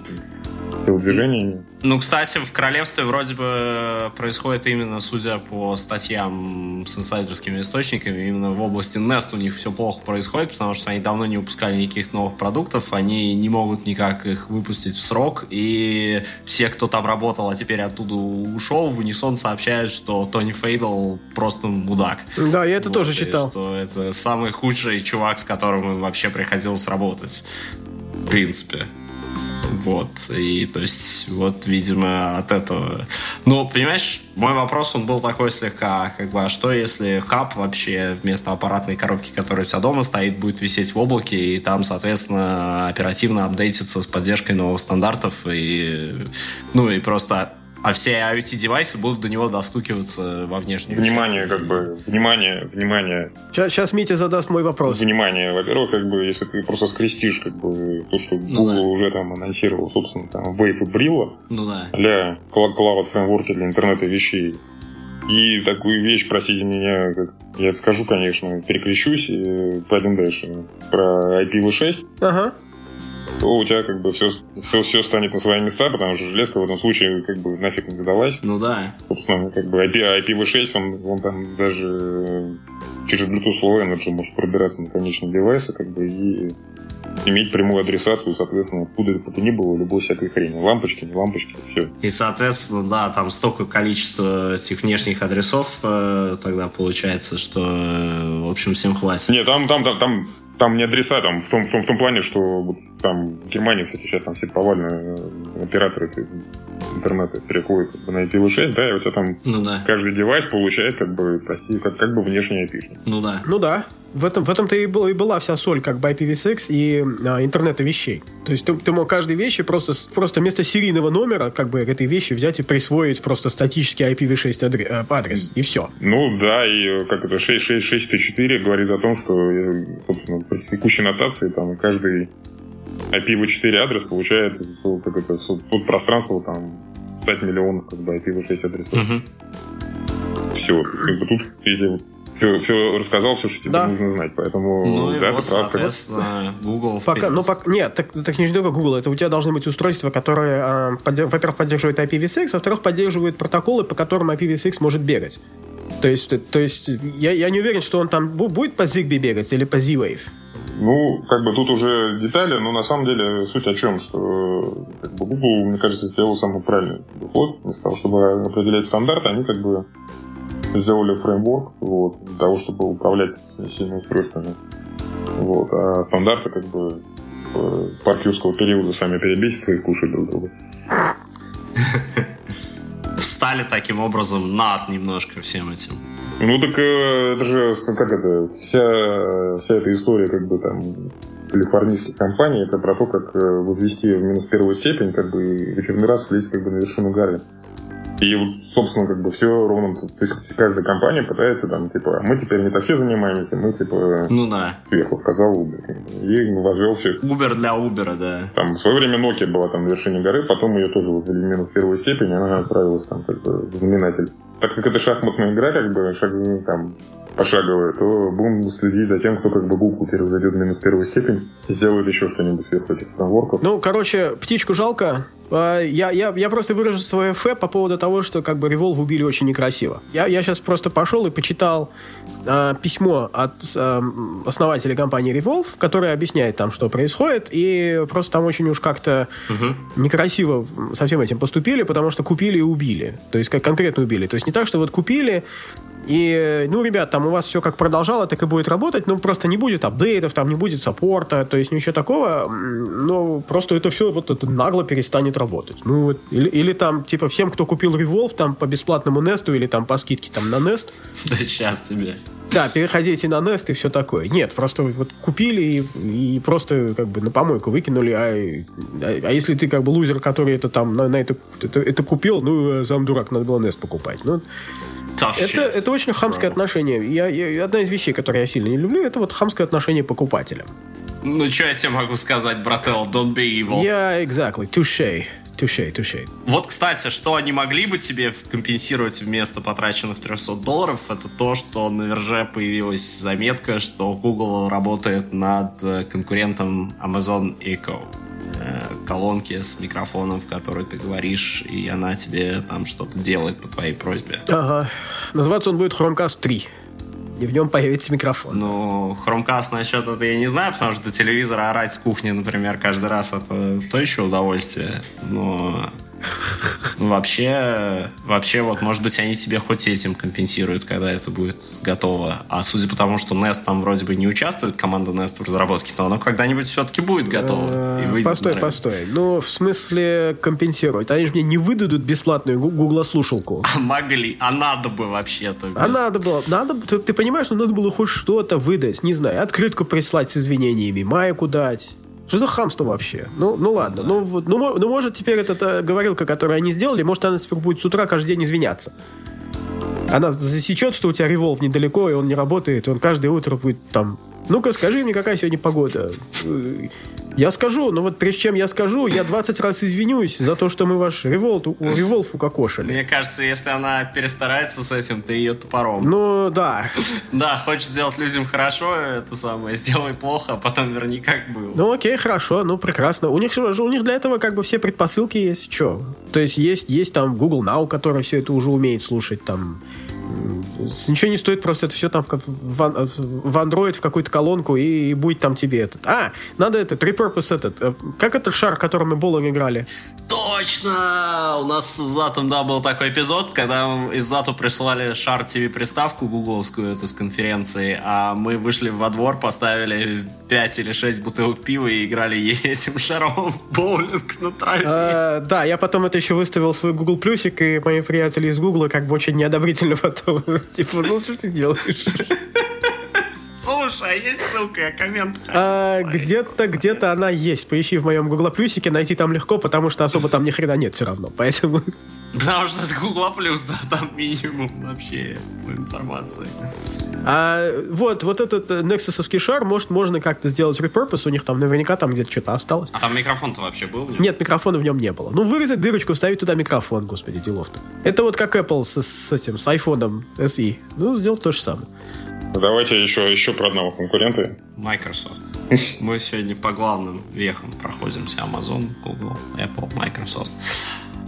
телодвижениями. Ну, кстати, в королевстве вроде бы происходит именно, судя по статьям с инсайдерскими источниками, именно в области Nest у них все плохо происходит, потому что они давно не выпускали никаких новых продуктов, они не могут никак их выпустить в срок, и все, кто там работал, а теперь оттуда ушел, в унисон сообщают, что Тони Фейдл просто мудак. Да, я это вот, тоже читал. Что это самый худший чувак, с которым им вообще приходилось работать. В принципе. Вот, и то есть, вот, видимо, от этого... Ну, понимаешь, мой вопрос, он был такой слегка, как бы, а что если хаб вообще вместо аппаратной коробки, которая у тебя дома стоит, будет висеть в облаке, и там, соответственно, оперативно апдейтится с поддержкой новых стандартов, и, ну, и просто а все IoT-девайсы будут до него достукиваться во внешнем Внимание, как бы, внимание, внимание. Сейчас, сейчас Митя задаст мой вопрос. Внимание, во-первых, как бы, если ты просто скрестишь, как бы, то, что Ну Google да. уже там анонсировал, собственно, там, Wave и Brillo, Ну да. для Cloud фреймворки для интернета вещей. И такую вещь, простите меня, как я это скажу, конечно, перекрещусь и пойдем дальше. Про IPv6, Ага. То у тебя как бы все, все, все станет на свои места, потому что железка в этом случае как бы нафиг не сдалась. Ну да. Собственно, как бы IP, IPv6, он, он там даже э, через Bluetooth Low Energy может пробираться на конечные девайсы, как бы, и иметь прямую адресацию, соответственно, откуда бы то ни было, любой всякой хрени. Лампочки, не лампочки, все. И, соответственно, да, там столько количества этих внешних адресов э, тогда получается, что, э, в общем, всем хватит. Не, там, там, там, там, там не адреса, там в том, в том, в том плане, что там в Германии, кстати, сейчас там все повально э, операторы интернета переходят как бы, на IPv6, да, и у тебя там Ну да. каждый девайс получает как бы, прости, как, как бы внешний IP. Ну да. Ну да. В этом, в этом-то и, была, и была вся соль как бы IPv6 и а, интернета вещей. То есть ты, ты мог каждой вещи просто, просто вместо серийного номера как бы этой вещи взять и присвоить просто статический IPv6 адре- э, адрес. И все. Ну да, и э, как это 6664 говорит о том, что, э, собственно, при текущей нотации там каждый IPv4 адрес получает э, как это, с- под пространство там 5 миллионов как бы IPv6 адресов. Мгм. Все. Как бы тут если все, все рассказал, все, что тебе Да. нужно знать. Поэтому Ну и да, вот, ты прав. как соответственно, Google Пока, ну, пока, нет, так, так не только Google. Это у тебя должны быть устройства, которые, а, поддер- во-первых, поддерживают IPv6, во-вторых, поддерживают протоколы, по которым IPv6 может бегать. То есть, то есть я, я не уверен, что он там бу- будет по Zigbee бегать или по Z-Wave. Ну, как бы тут уже детали, но на самом деле суть о чем, что как бы Google, мне кажется, сделал самый правильный ход. Вместо того, чтобы определять стандарты, они как бы сделали фреймворк вот, для того, чтобы управлять этими устройствами. Вот, а стандарты как бы э, парк юрского периода сами перебесятся и кушают друг друга. Встали таким образом над немножко всем этим. Ну так э, это же, как это, вся, вся эта история как бы там калифорнийских компаний, это про то, как э, возвести в минус первую степень, как бы и очередной раз влезть как бы на вершину горы. И собственно, как бы все ровно, то есть каждая компания пытается там, типа, мы теперь не такси занимаемся, мы, типа, Ну да. сверху сказал Uber. И возвел всех. Uber для Uber, да. Там в свое время Nokia была там на вершине горы, потом ее тоже возвели в минус первую степень, и она отправилась там как бы в знаменатель. Так как это шахматная игра, как бы шаг, там пошаговая, то будем следить за тем, кто как бы Google теперь зайдет в минус первую степень и сделает еще что-нибудь сверху этих фреймворков. Ну, короче, птичку жалко. А, Я, я, я просто выражу свое фэ по поводу того, что как бы Revolve убили очень некрасиво. Я, я сейчас просто пошел и почитал а, письмо от м, основателя компании Revolve, которое объясняет там, что происходит, и просто там очень уж как-то некрасиво со всем этим поступили, потому что купили и убили. То есть как конкретно убили. То есть не так, что вот купили, и, ну, ребят, там у вас все как продолжало, так и будет работать, ну, просто не будет апдейтов, там не будет саппорта, то есть ничего такого, ну, просто это все вот это нагло перестанет работать. Ну, вот, или, или там, типа, всем, кто купил Revolve, там, по бесплатному Несту или там по скидке там на Nest, Да сейчас тебе. да, переходите на Nest и все такое. Нет, просто вот купили и, и просто как бы на помойку выкинули, а, а, а если ты как бы лузер, который это там на, на это, это, это купил, ну, э, сам дурак, надо было Nest покупать. Ну, это, это очень хамское отношение. Я, я- одна из вещей, которые я сильно не люблю, это вот хамское отношение покупателя. Ну, что я тебе могу сказать, брателл? Don't be evil. Я, exactly, touche. Touche, touche. Вот, кстати, что они могли бы тебе компенсировать вместо потраченных 300 долларов, это то, что на верже появилась заметка, что Google работает над э, конкурентом Amazon Echo. Э, Колонки с микрофоном, в который ты говоришь, и она тебе там что-то делает по твоей просьбе. Ага. Называться он будет Chromecast 3. И в нем появится микрофон. Ну, Chromecast насчет этого я не знаю, потому что до телевизора орать с кухни, например, каждый раз это то еще удовольствие. Но вообще, вообще, вот, может быть, они тебе хоть этим компенсируют, когда это будет готово. А судя по тому, что Nest там вроде бы не участвует, команда Nest в разработке, то оно когда-нибудь все-таки будет готово. И выйдет Э, Постой, постой. Ну, в смысле компенсировать. Они же мне не выдадут бесплатную гу- гуглослушалку. А Могли, а надо бы вообще-то. А надо было, надо, ты, ты понимаешь, что надо было хоть что-то выдать, не знаю, открытку прислать с извинениями, майку дать, Что за хамство вообще? Ну, ну ладно. Ну, вот, ну, ну, может, теперь эта говорилка, которую они сделали, может, она теперь будет с утра каждый день извиняться. Она засечет, что у тебя револв недалеко, и он не работает, он каждое утро будет там ну-ка, скажи мне, какая сегодня погода. Я скажу, но вот прежде чем я скажу, я 20 раз извинюсь за то, что мы ваш револт, револв укокошили. Мне кажется, если она перестарается с этим, ты ее топором. Ну, да. (laughs) Да, хочешь сделать людям хорошо, это самое, сделай плохо, а потом верни как было. Ну, окей, хорошо, ну, прекрасно. У них, у них для этого как бы все предпосылки есть. Что? То есть есть, есть там Google Now, который все это уже умеет слушать, там Ничего не стоит просто это все там в, в, в Android в какую-то колонку и, и будет там тебе этот. А, надо этот, repurpose этот. Э, как этот шар, которым мы Болом играли? Точно! У нас с Затом, да, был такой эпизод, когда из Зату прислали шар ТВ приставку гугловскую эту с конференции, а мы вышли во двор, поставили 5 или 6 бутылок пива и играли этим шаром в боулинг на траве. А, да, я потом это еще выставил свой Google Плюсик, и мои приятели из Гугла как бы очень неодобрительно потом. (laughs) Типа, ну что ты делаешь? Слушай, а есть ссылка, я коммент а, Где-то, где-то она есть. Поищи в моем Гугла Плюсике, найти там легко, потому что особо там ни хрена нет все равно. Поэтому... Потому что это Гугла Плюс, да, там минимум вообще информации. А вот, вот этот Nexus шар, может, можно как-то сделать repurpose, у них там наверняка там где-то что-то осталось. А там микрофон-то вообще был в нем? Нет, микрофона в нем не было. Ну, вырезать дырочку, вставить туда микрофон, господи, делов-то. Это вот как Apple с, с этим, с iPhone SE. Ну, сделать то же самое. Давайте еще, еще про одного конкурента. Microsoft. (laughs) Мы сегодня по главным вехам проходимся. Amazon, Google, Apple, Microsoft.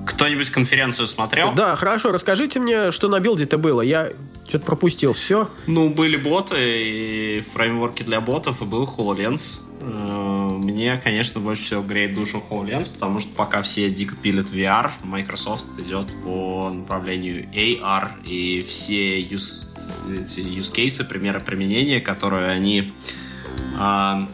Кто-нибудь конференцию смотрел? Да, хорошо. Расскажите мне, что на билде-то было. Я что-то пропустил. Все? Ну, были боты и фреймворки для ботов, и был HoloLens. Мне, конечно, больше всего греет душу HoloLens, потому что пока все дико пилят VR, Microsoft идет по направлению AR, и все use use cases, примеры применения, которые они э,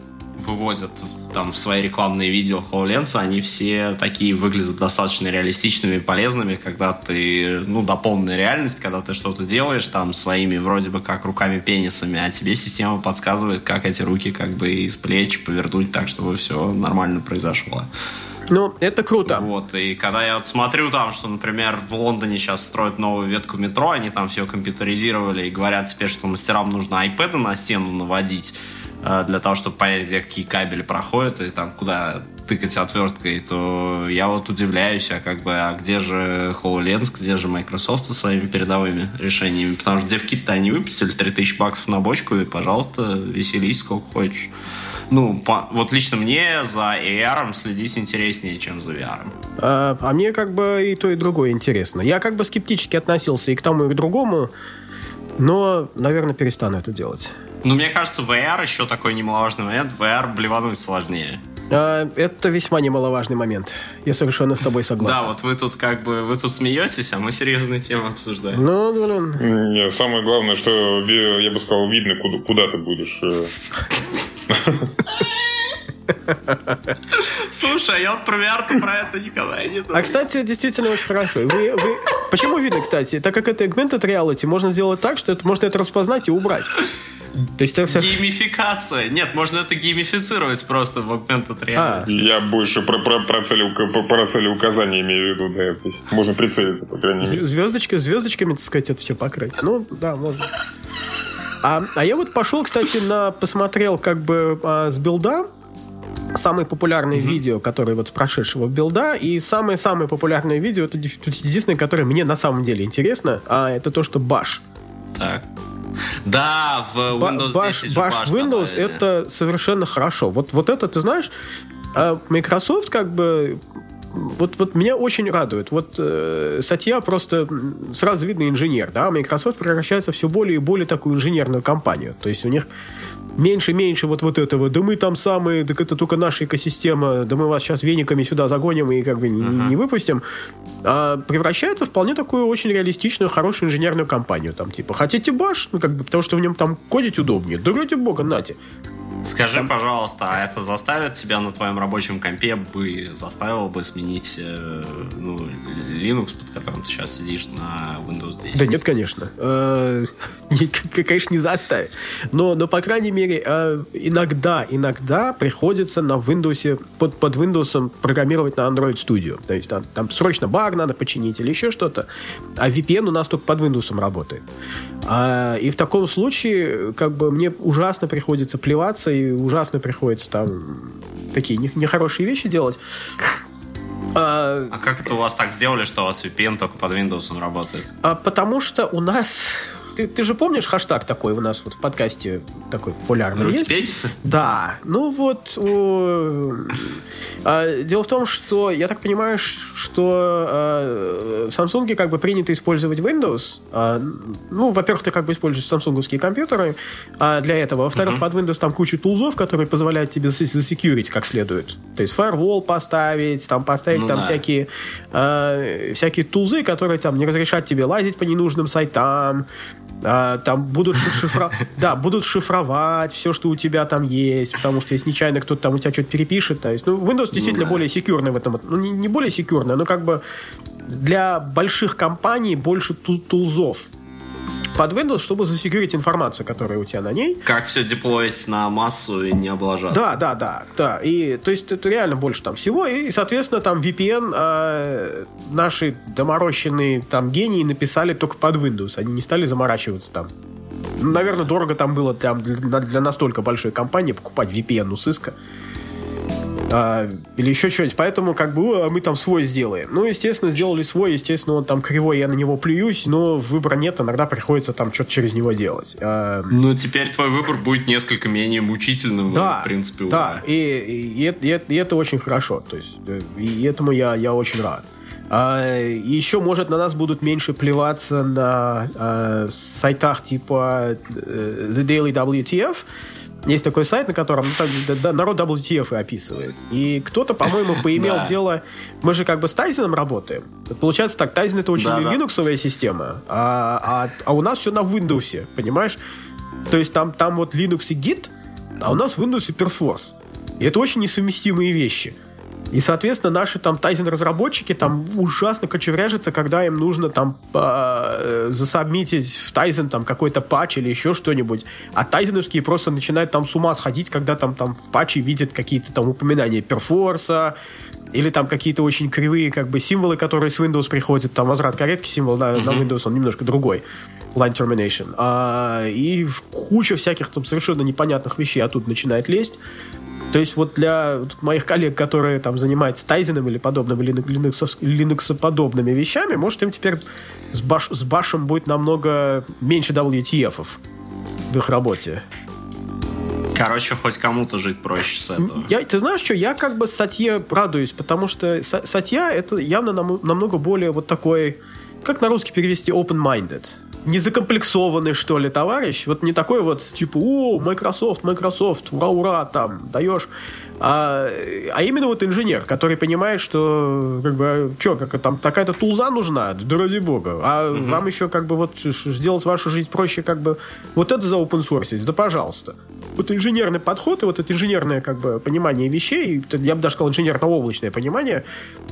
выводят там в свои рекламные видео HoloLens, они все такие выглядят достаточно реалистичными полезными, когда ты, ну, дополненная реальность, когда ты что-то делаешь там своими вроде бы как руками-пенисами, а тебе система подсказывает, как эти руки как бы из плеч повернуть так, чтобы все нормально произошло. Ну, это круто. Вот, и когда я вот смотрю там, что, например, в Лондоне сейчас строят новую ветку метро, они там все компьютеризировали и говорят теперь, что мастерам нужно iPad на стену наводить э, для того, чтобы понять, где какие кабели проходят и там куда тыкать отверткой, то я вот удивляюсь, а как бы, а где же HoloLens, где же Microsoft со своими передовыми решениями? Потому что девкит-то они выпустили 3000 баксов на бочку, и, пожалуйста, веселись сколько хочешь ну, по, вот лично мне за AR следить интереснее, чем за VR. А, а мне как бы и то, и другое интересно. Я как бы скептически относился и к тому, и к другому, но, наверное, перестану это делать. Ну, мне кажется, VR еще такой немаловажный момент. VR блевануть сложнее. А, это весьма немаловажный момент. Я совершенно с тобой согласен. (laughs) Да, вот вы тут как бы вы тут смеетесь, а мы серьезные темы обсуждаем. Ну, блин. Нет, самое главное, что я бы сказал, видно, куда, куда ты будешь. (laughs) Слушай, а я вот про VR про это никогда не думал. А, кстати, действительно очень хорошо. Вы, вы... Почему видно, кстати? Так как это augmented reality, можно сделать так, что это можно это распознать и убрать. То есть это вся... Геймификация. Нет, можно это геймифицировать просто в Augmented Reality. А. Я больше про, про, про, цели, про, про цели указания имею в виду. Да, это можно прицелиться, по крайней мере. Звездочка, звездочками, так сказать, это все покрыть. Ну, да, можно. А, а я вот пошел, кстати, на посмотрел как бы а, с билда самые популярные mm-hmm. видео, которые вот с прошедшего билда, и самое-самое популярное видео, это единственное, которое мне на самом деле интересно, а это то, что Bash. Так. Да, в Windows Bash, 10 Bash, Bash Windows добавили. это совершенно хорошо. Вот, вот это, ты знаешь, а Microsoft как бы вот, вот меня очень радует. Вот э, Сатья просто сразу видно инженер, да, Microsoft превращается все более и более такую инженерную компанию. То есть у них меньше и меньше вот, вот этого, да мы там самые, так это только наша экосистема, да мы вас сейчас вениками сюда загоним и как бы uh-huh. не, не выпустим, а превращается в вполне такую очень реалистичную, хорошую инженерную компанию. Там типа, хотите баш? Ну, как бы, потому что в нем там кодить удобнее. Да ради бога, нате. Скажи, там... пожалуйста, а это заставит тебя на твоем рабочем компе бы заставило бы сменить э, ну, Linux, под которым ты сейчас сидишь на Windows 10? Да нет, конечно. Э, (laughs) конечно, не заставит. Но, но по крайней мере, э, иногда, иногда приходится на Windows, под, под Windows программировать на Android Studio. То есть там, там срочно баг надо починить или еще что-то. А VPN у нас только под Windows работает. А, и в таком случае, как бы, мне ужасно приходится плеваться и ужасно приходится там такие нехорошие вещи делать. А, а как это у вас так сделали, что у вас VPN только под Windows работает? А потому что у нас ты, ты же помнишь хэштаг такой у нас вот в подкасте такой популярный Руки есть? Пениса? Да. Ну вот о, а, дело в том, что я так понимаю, что а, Samsung как бы принято использовать Windows. А, ну, во-первых, ты как бы используешь самсунговские компьютеры а, для этого. Во-вторых, uh-huh. под Windows там куча тулзов, которые позволяют тебе засекьюрить как следует. То есть firewall поставить, там поставить ну, там да. всякие а, всякие тулзы, которые там не разрешат тебе лазить по ненужным сайтам, а, там будут шифровать, да, будут шифровать все, что у тебя там есть, потому что если нечаянно кто-то там у тебя что-то перепишет, то есть, ну, Windows ну действительно более секьюрный в этом, ну, не, не более секьюрный, но как бы для больших компаний больше тулзов под Windows, чтобы засекурить информацию, которая у тебя на ней. Как все деплоить на массу и не облажаться. Да, да, да, да. И то есть это реально больше там всего. И, соответственно, там VPN э, наши доморощенные там гении написали только под Windows. Они не стали заморачиваться там. Наверное, дорого там было для, для, для настолько большой компании покупать VPN у сыска а, или еще что-нибудь. Поэтому как бы мы там свой сделаем. Ну, естественно, сделали свой, естественно, он там кривой, я на него плююсь, но выбора нет, иногда приходится там что-то через него делать. А, ну, теперь твой выбор будет несколько менее мучительным, да, в принципе. Да, и, и, и, и это очень хорошо. То есть, э, и этому я, я очень рад. А, еще, может, на нас будут меньше плеваться на а, сайтах типа э, The Daily WTF, есть такой сайт, на котором ну, народ WTF описывает. И кто-то, по-моему, поимел дело... Мы же как бы с Тайзеном работаем. Получается так, Тайзен это очень линуксовая система, а, а, а у нас все на Windows, понимаешь? То есть там, там вот Linux и Git, а у нас Windows и Perforce. И это очень несовместимые вещи. И, соответственно, наши там Тайзен-разработчики там ужасно кочевряжутся, когда им нужно там э, засабмитить в Тайзен там какой-то патч или еще что-нибудь. А тайзеновские просто начинают там с ума сходить, когда там, там в патче видят какие-то там упоминания перфорса, или там какие-то очень кривые как бы символы, которые с Windows приходят, там возврат каретки символ на, mm-hmm. на Windows, он немножко другой. Line termination. А, и куча всяких там совершенно непонятных вещей оттуда начинает лезть. То есть вот для моих коллег, которые там занимаются тайзеном или подобными Linux, Linux подобными вещами, может им теперь с, баш, с башем будет намного меньше WTF в их работе. Короче, хоть кому-то жить проще с этого. Я, ты знаешь что, я как бы Сатье радуюсь, потому что Сатья это явно нам, намного более вот такой, как на русский перевести, open-minded не закомплексованный, что ли, товарищ. Вот не такой вот, типа, о, Microsoft, Microsoft, ура-ура, там, даешь. А, а именно вот инженер, который понимает, что, как бы, что, как там такая-то тулза нужна, да ради бога. А угу. вам еще, как бы, вот сделать вашу жизнь проще, как бы, вот это за open source, да пожалуйста вот инженерный подход и вот это инженерное как бы понимание вещей, я бы даже сказал инженерно-облачное понимание,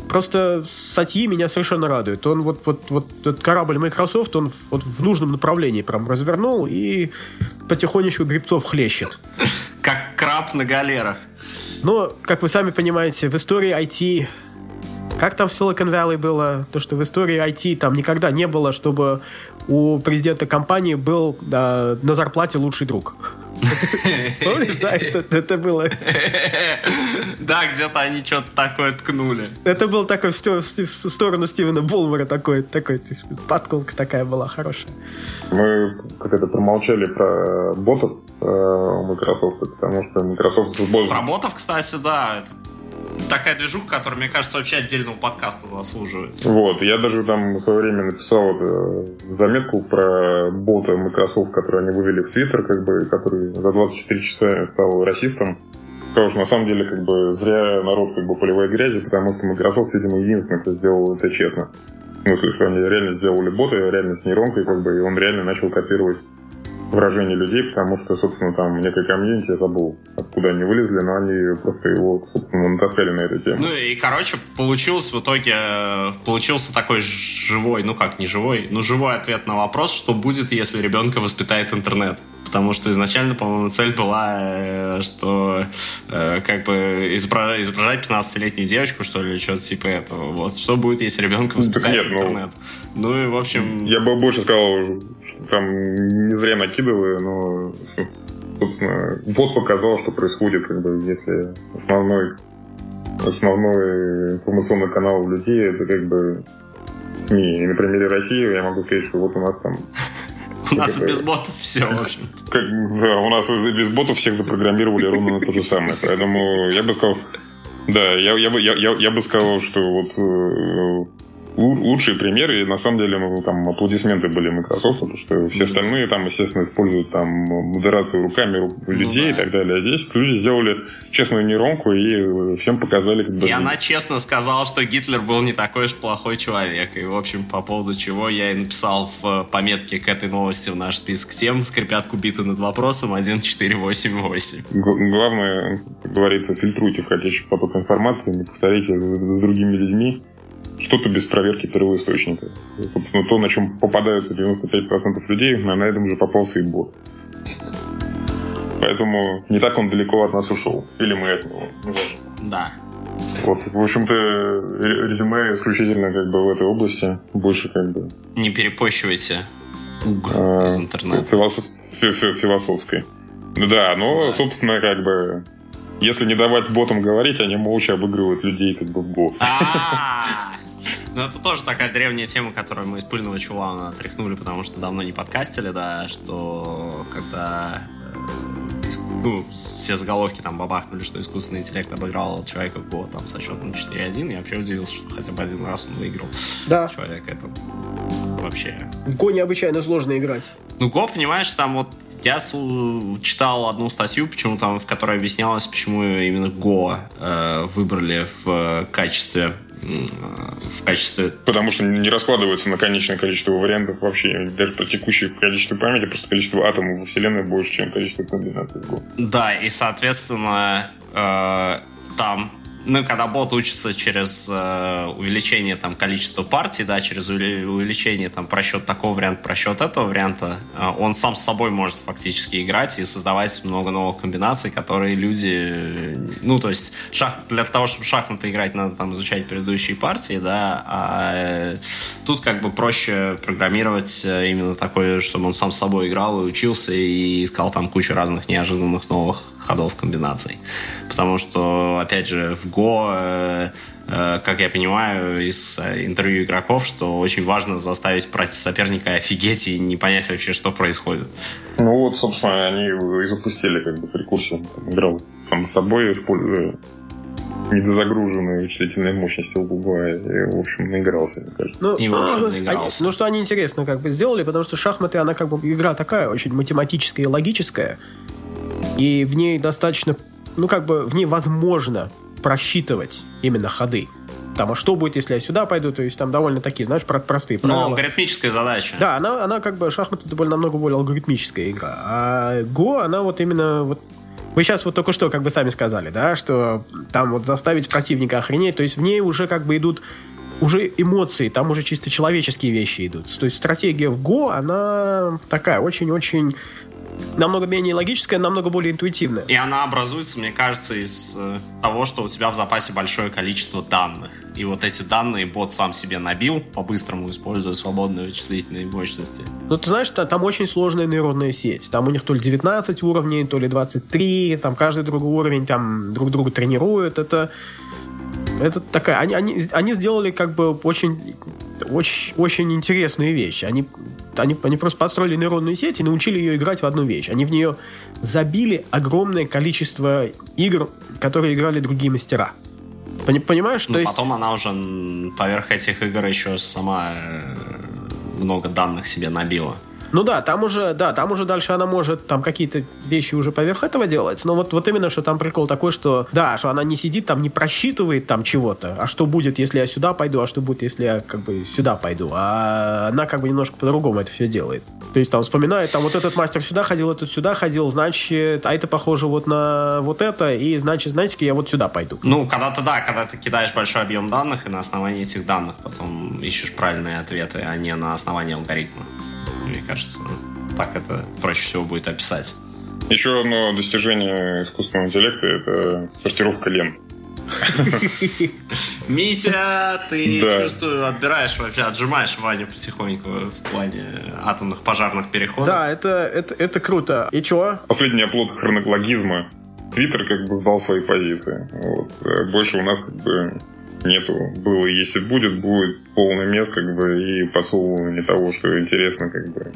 просто статьи меня совершенно радуют. Он вот, вот, вот этот корабль Microsoft, он вот в нужном направлении прям развернул и потихонечку грибцов хлещет. Как краб на галерах. Но, как вы сами понимаете, в истории IT как там в Silicon Valley было? То, что в истории IT там никогда не было, чтобы у президента компании был э, на зарплате лучший друг. (laughs) Помнишь, да, это, это было... Да, где-то они что-то такое ткнули. Это был такой в, в, в сторону Стивена Болмера такой, такой подколка такая была хорошая. Мы как это промолчали про ботов э, Microsoft, потому что Microsoft... Про ботов, кстати, да, это такая движуха, которая, мне кажется, вообще отдельного подкаста заслуживает. Вот, я даже там в свое время написал э, заметку про бота Microsoft, который они вывели в Twitter, как бы, который за 24 часа стал расистом. Потому что на самом деле как бы зря народ как бы поливая грязью, потому что Microsoft, видимо, единственный, кто сделал это честно. В смысле, что они реально сделали бота, реально с нейронкой, как бы, и он реально начал копировать выражение людей, потому что, собственно, там некое комьюнити, я забыл, откуда они вылезли, но они просто его, собственно, натаскали на эту тему. Ну и, короче, получилось в итоге, получился такой живой, ну как, не живой, ну живой ответ на вопрос, что будет, если ребенка воспитает интернет потому что изначально, по-моему, цель была, э, что э, как бы изображать, изображать 15-летнюю девочку, что ли, что-то типа этого. Вот что будет, если ребенка воспитает нет, ну, интернет? Ну, ну и, в общем... Я бы больше сказал, что там не зря накидываю, но собственно, вот показал, что происходит, как бы, если основной основной информационный канал людей это как бы СМИ. И на примере России я могу сказать, что вот у нас там у нас и без ботов все, в общем да, у нас и без ботов всех запрограммировали ровно на то же самое. Поэтому я бы сказал, да, я, я, бы, я, я, я бы сказал, что вот э, лучшие примеры, и на самом деле, ну, там аплодисменты были Microsoft, потому что все остальные там, естественно, используют там модерацию руками людей ну, да. и так далее. А здесь люди сделали честную нейронку и всем показали, как бы... И она честно сказала, что Гитлер был не такой уж плохой человек. И, в общем, по поводу чего я и написал в пометке к этой новости в наш список тем «Скрипят кубиты над вопросом 1488». Главное, как говорится, фильтруйте входящий поток информации, не повторите с другими людьми что-то без проверки первоисточника. Собственно, то, на чем попадаются 95% людей, на этом же попался и бот. Поэтому не так он далеко от нас ушел. Или мы от него. Да. Вот, в общем-то, резюме исключительно как бы в этой области. Больше как бы... Не перепощивайте уг а, из интернета. Философ, философской. Да, но, да. собственно, как бы если не давать ботам говорить, они молча обыгрывают людей как бы в го. Ну, это тоже такая древняя тема, которую мы из пыльного чулана отряхнули, потому что давно не подкастили, да, что когда э, ну, все заголовки там бабахнули, что искусственный интеллект обыграл человека в Го там со счетом 4-1. Я вообще удивился, что хотя бы один раз он выиграл. Да. Человек это вообще... В Го необычайно сложно играть. Ну, Го, понимаешь, там вот я читал одну статью, почему там, в которой объяснялось, почему именно Go э, выбрали в качестве в качестве... Потому что не раскладывается на конечное количество вариантов вообще. Даже по текущей количеству памяти, просто количество атомов во Вселенной больше, чем количество комбинаций. Да, и, соответственно, э, там ну, когда бот учится через э, увеличение там количества партий, да, через увеличение там просчет такого варианта, просчет этого варианта, э, он сам с собой может фактически играть и создавать много новых комбинаций, которые люди, ну, то есть шах, для того, чтобы шахматы играть, надо там изучать предыдущие партии, да, а э, тут как бы проще программировать э, именно такое, чтобы он сам с собой играл и учился и искал там кучу разных неожиданных новых ходов комбинаций. Потому что, опять же, в Go, э, э, как я понимаю из э, интервью игроков, что очень важно заставить соперника офигеть и не понять вообще, что происходит. Ну вот, собственно, они и запустили как бы прикурсию. Играл сам с собой, используя недозагруженные вычислительные мощности у Гугла. И, в общем, наигрался, мне кажется. Ну, и, наигрался. ну, что они интересно как бы сделали, потому что шахматы, она как бы игра такая очень математическая и логическая. И в ней достаточно, ну как бы в ней возможно просчитывать именно ходы. Там, а что будет, если я сюда пойду? То есть там довольно такие, знаешь, простые правила. Ну, алгоритмическая задача. Да, она, она как бы шахматы это более, намного более алгоритмическая игра. А Го, она вот именно вот вы сейчас вот только что как бы сами сказали, да, что там вот заставить противника охренеть, то есть в ней уже как бы идут уже эмоции, там уже чисто человеческие вещи идут. То есть стратегия в Го, она такая очень-очень намного менее логическая, намного более интуитивная. И она образуется, мне кажется, из э, того, что у тебя в запасе большое количество данных. И вот эти данные бот сам себе набил, по-быстрому используя свободные вычислительные мощности. Ну, ты знаешь, там очень сложная нейронная сеть. Там у них то ли 19 уровней, то ли 23, там каждый другой уровень там друг друга тренируют. Это это такая, они, они, они сделали как бы очень, очень, очень интересную вещь. Они они, они просто построили нейронную сеть и научили ее играть в одну вещь. Они в нее забили огромное количество игр, которые играли другие мастера. Понимаешь? Ну, То есть... потом она уже поверх этих игр еще сама э, много данных себе набила. Ну да, там уже, да, там уже дальше она может там какие-то вещи уже поверх этого делать. Но вот, вот именно, что там прикол такой, что да, что она не сидит там, не просчитывает там чего-то. А что будет, если я сюда пойду, а что будет, если я как бы сюда пойду. А она как бы немножко по-другому это все делает. То есть там вспоминает, там вот этот мастер сюда ходил, этот сюда ходил, значит, а это похоже вот на вот это, и значит, знаете, я вот сюда пойду. Ну, когда-то да, когда ты кидаешь большой объем данных, и на основании этих данных потом ищешь правильные ответы, а не на основании алгоритма. Мне кажется, так это проще всего будет описать. Еще одно достижение искусственного интеллекта – это сортировка лент. (laughs) Митя, ты, да. чувствую, отбираешь вообще, отжимаешь Ваню потихоньку в плане атомных пожарных переходов. Да, это, это, это круто. И чё? Последний оплот хронологизма. Твиттер как бы сдал свои позиции. Вот. Больше у нас как бы нету. Было, если будет, будет полный мест, как бы, и подсовывание того, что интересно, как бы,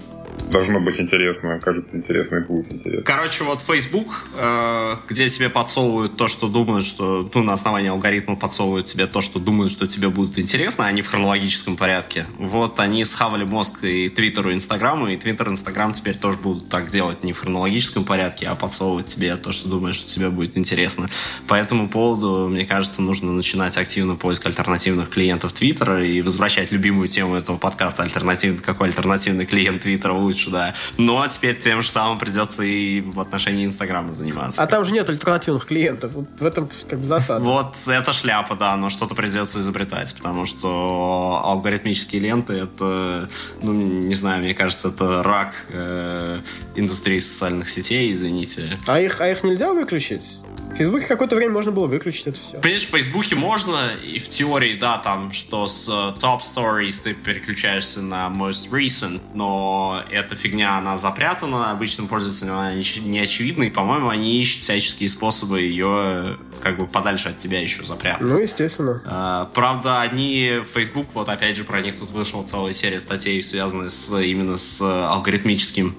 должно быть интересно, кажется интересно и будет интересно. Короче, вот Facebook, э, где тебе подсовывают то, что думают, что, ну, на основании алгоритма подсовывают тебе то, что думают, что тебе будет интересно, а не в хронологическом порядке. Вот они схавали мозг и Твиттеру, и Инстаграму, и Твиттер, Инстаграм теперь тоже будут так делать не в хронологическом порядке, а подсовывать тебе то, что думаешь, что тебе будет интересно. По этому поводу, мне кажется, нужно начинать активно поиск альтернативных клиентов Твиттера и возвращать любимую тему этого подкаста альтернативный, какой альтернативный клиент Твиттера лучше, да. Ну, а теперь тем же самым придется и в отношении Инстаграма заниматься. А там же нет альтернативных клиентов. В этом как бы засада. Вот это шляпа, да, но что-то придется изобретать, потому что алгоритмические ленты это, ну, не знаю, мне кажется, это рак э, индустрии социальных сетей, извините. А их, а их нельзя выключить? В Фейсбуке какое-то время можно было выключить это все. Понимаешь, в Фейсбуке можно, и в теории, да, там, что с uh, Top Stories ты переключаешься на Most Recent, но эта фигня, она запрятана обычным пользователям, она не очевидна, и, по-моему, они ищут всяческие способы ее как бы подальше от тебя еще запрятать. Ну, естественно. Uh, правда, они, Facebook, вот опять же, про них тут вышла целая серия статей, связанных с, именно с алгоритмическим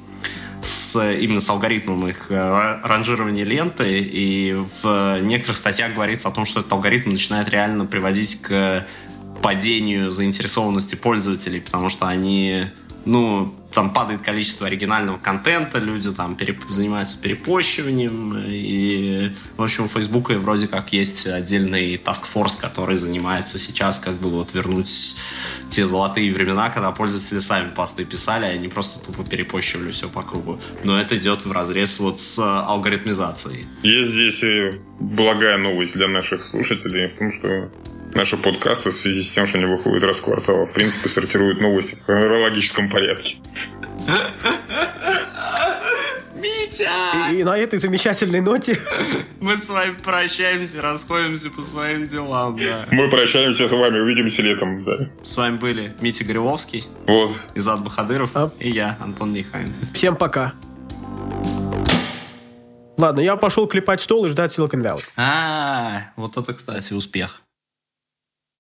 с, именно с алгоритмом их э, ранжирования ленты, и в некоторых статьях говорится о том, что этот алгоритм начинает реально приводить к падению заинтересованности пользователей, потому что они, ну, там падает количество оригинального контента, люди там переп... занимаются перепощиванием, и, в общем, у Фейсбука вроде как есть отдельный force, который занимается сейчас как бы вот вернуть те золотые времена, когда пользователи сами посты писали, а они просто тупо перепощивали все по кругу. Но это идет в разрез вот с алгоритмизацией. Есть здесь и благая новость для наших слушателей в том, что наши подкасты в связи с тем, что они выходят раз в квартал, в принципе, сортируют новости в хронологическом порядке. Митя! И, и на этой замечательной ноте мы с вами прощаемся, расходимся по своим делам, да. Мы прощаемся с вами, увидимся летом, да. С вами были Митя Гривовский, вот. Изад Бахадыров а? и я, Антон Нейхайн. Всем пока. Ладно, я пошел клепать стол и ждать Silicon Valley. А, вот это, кстати, успех.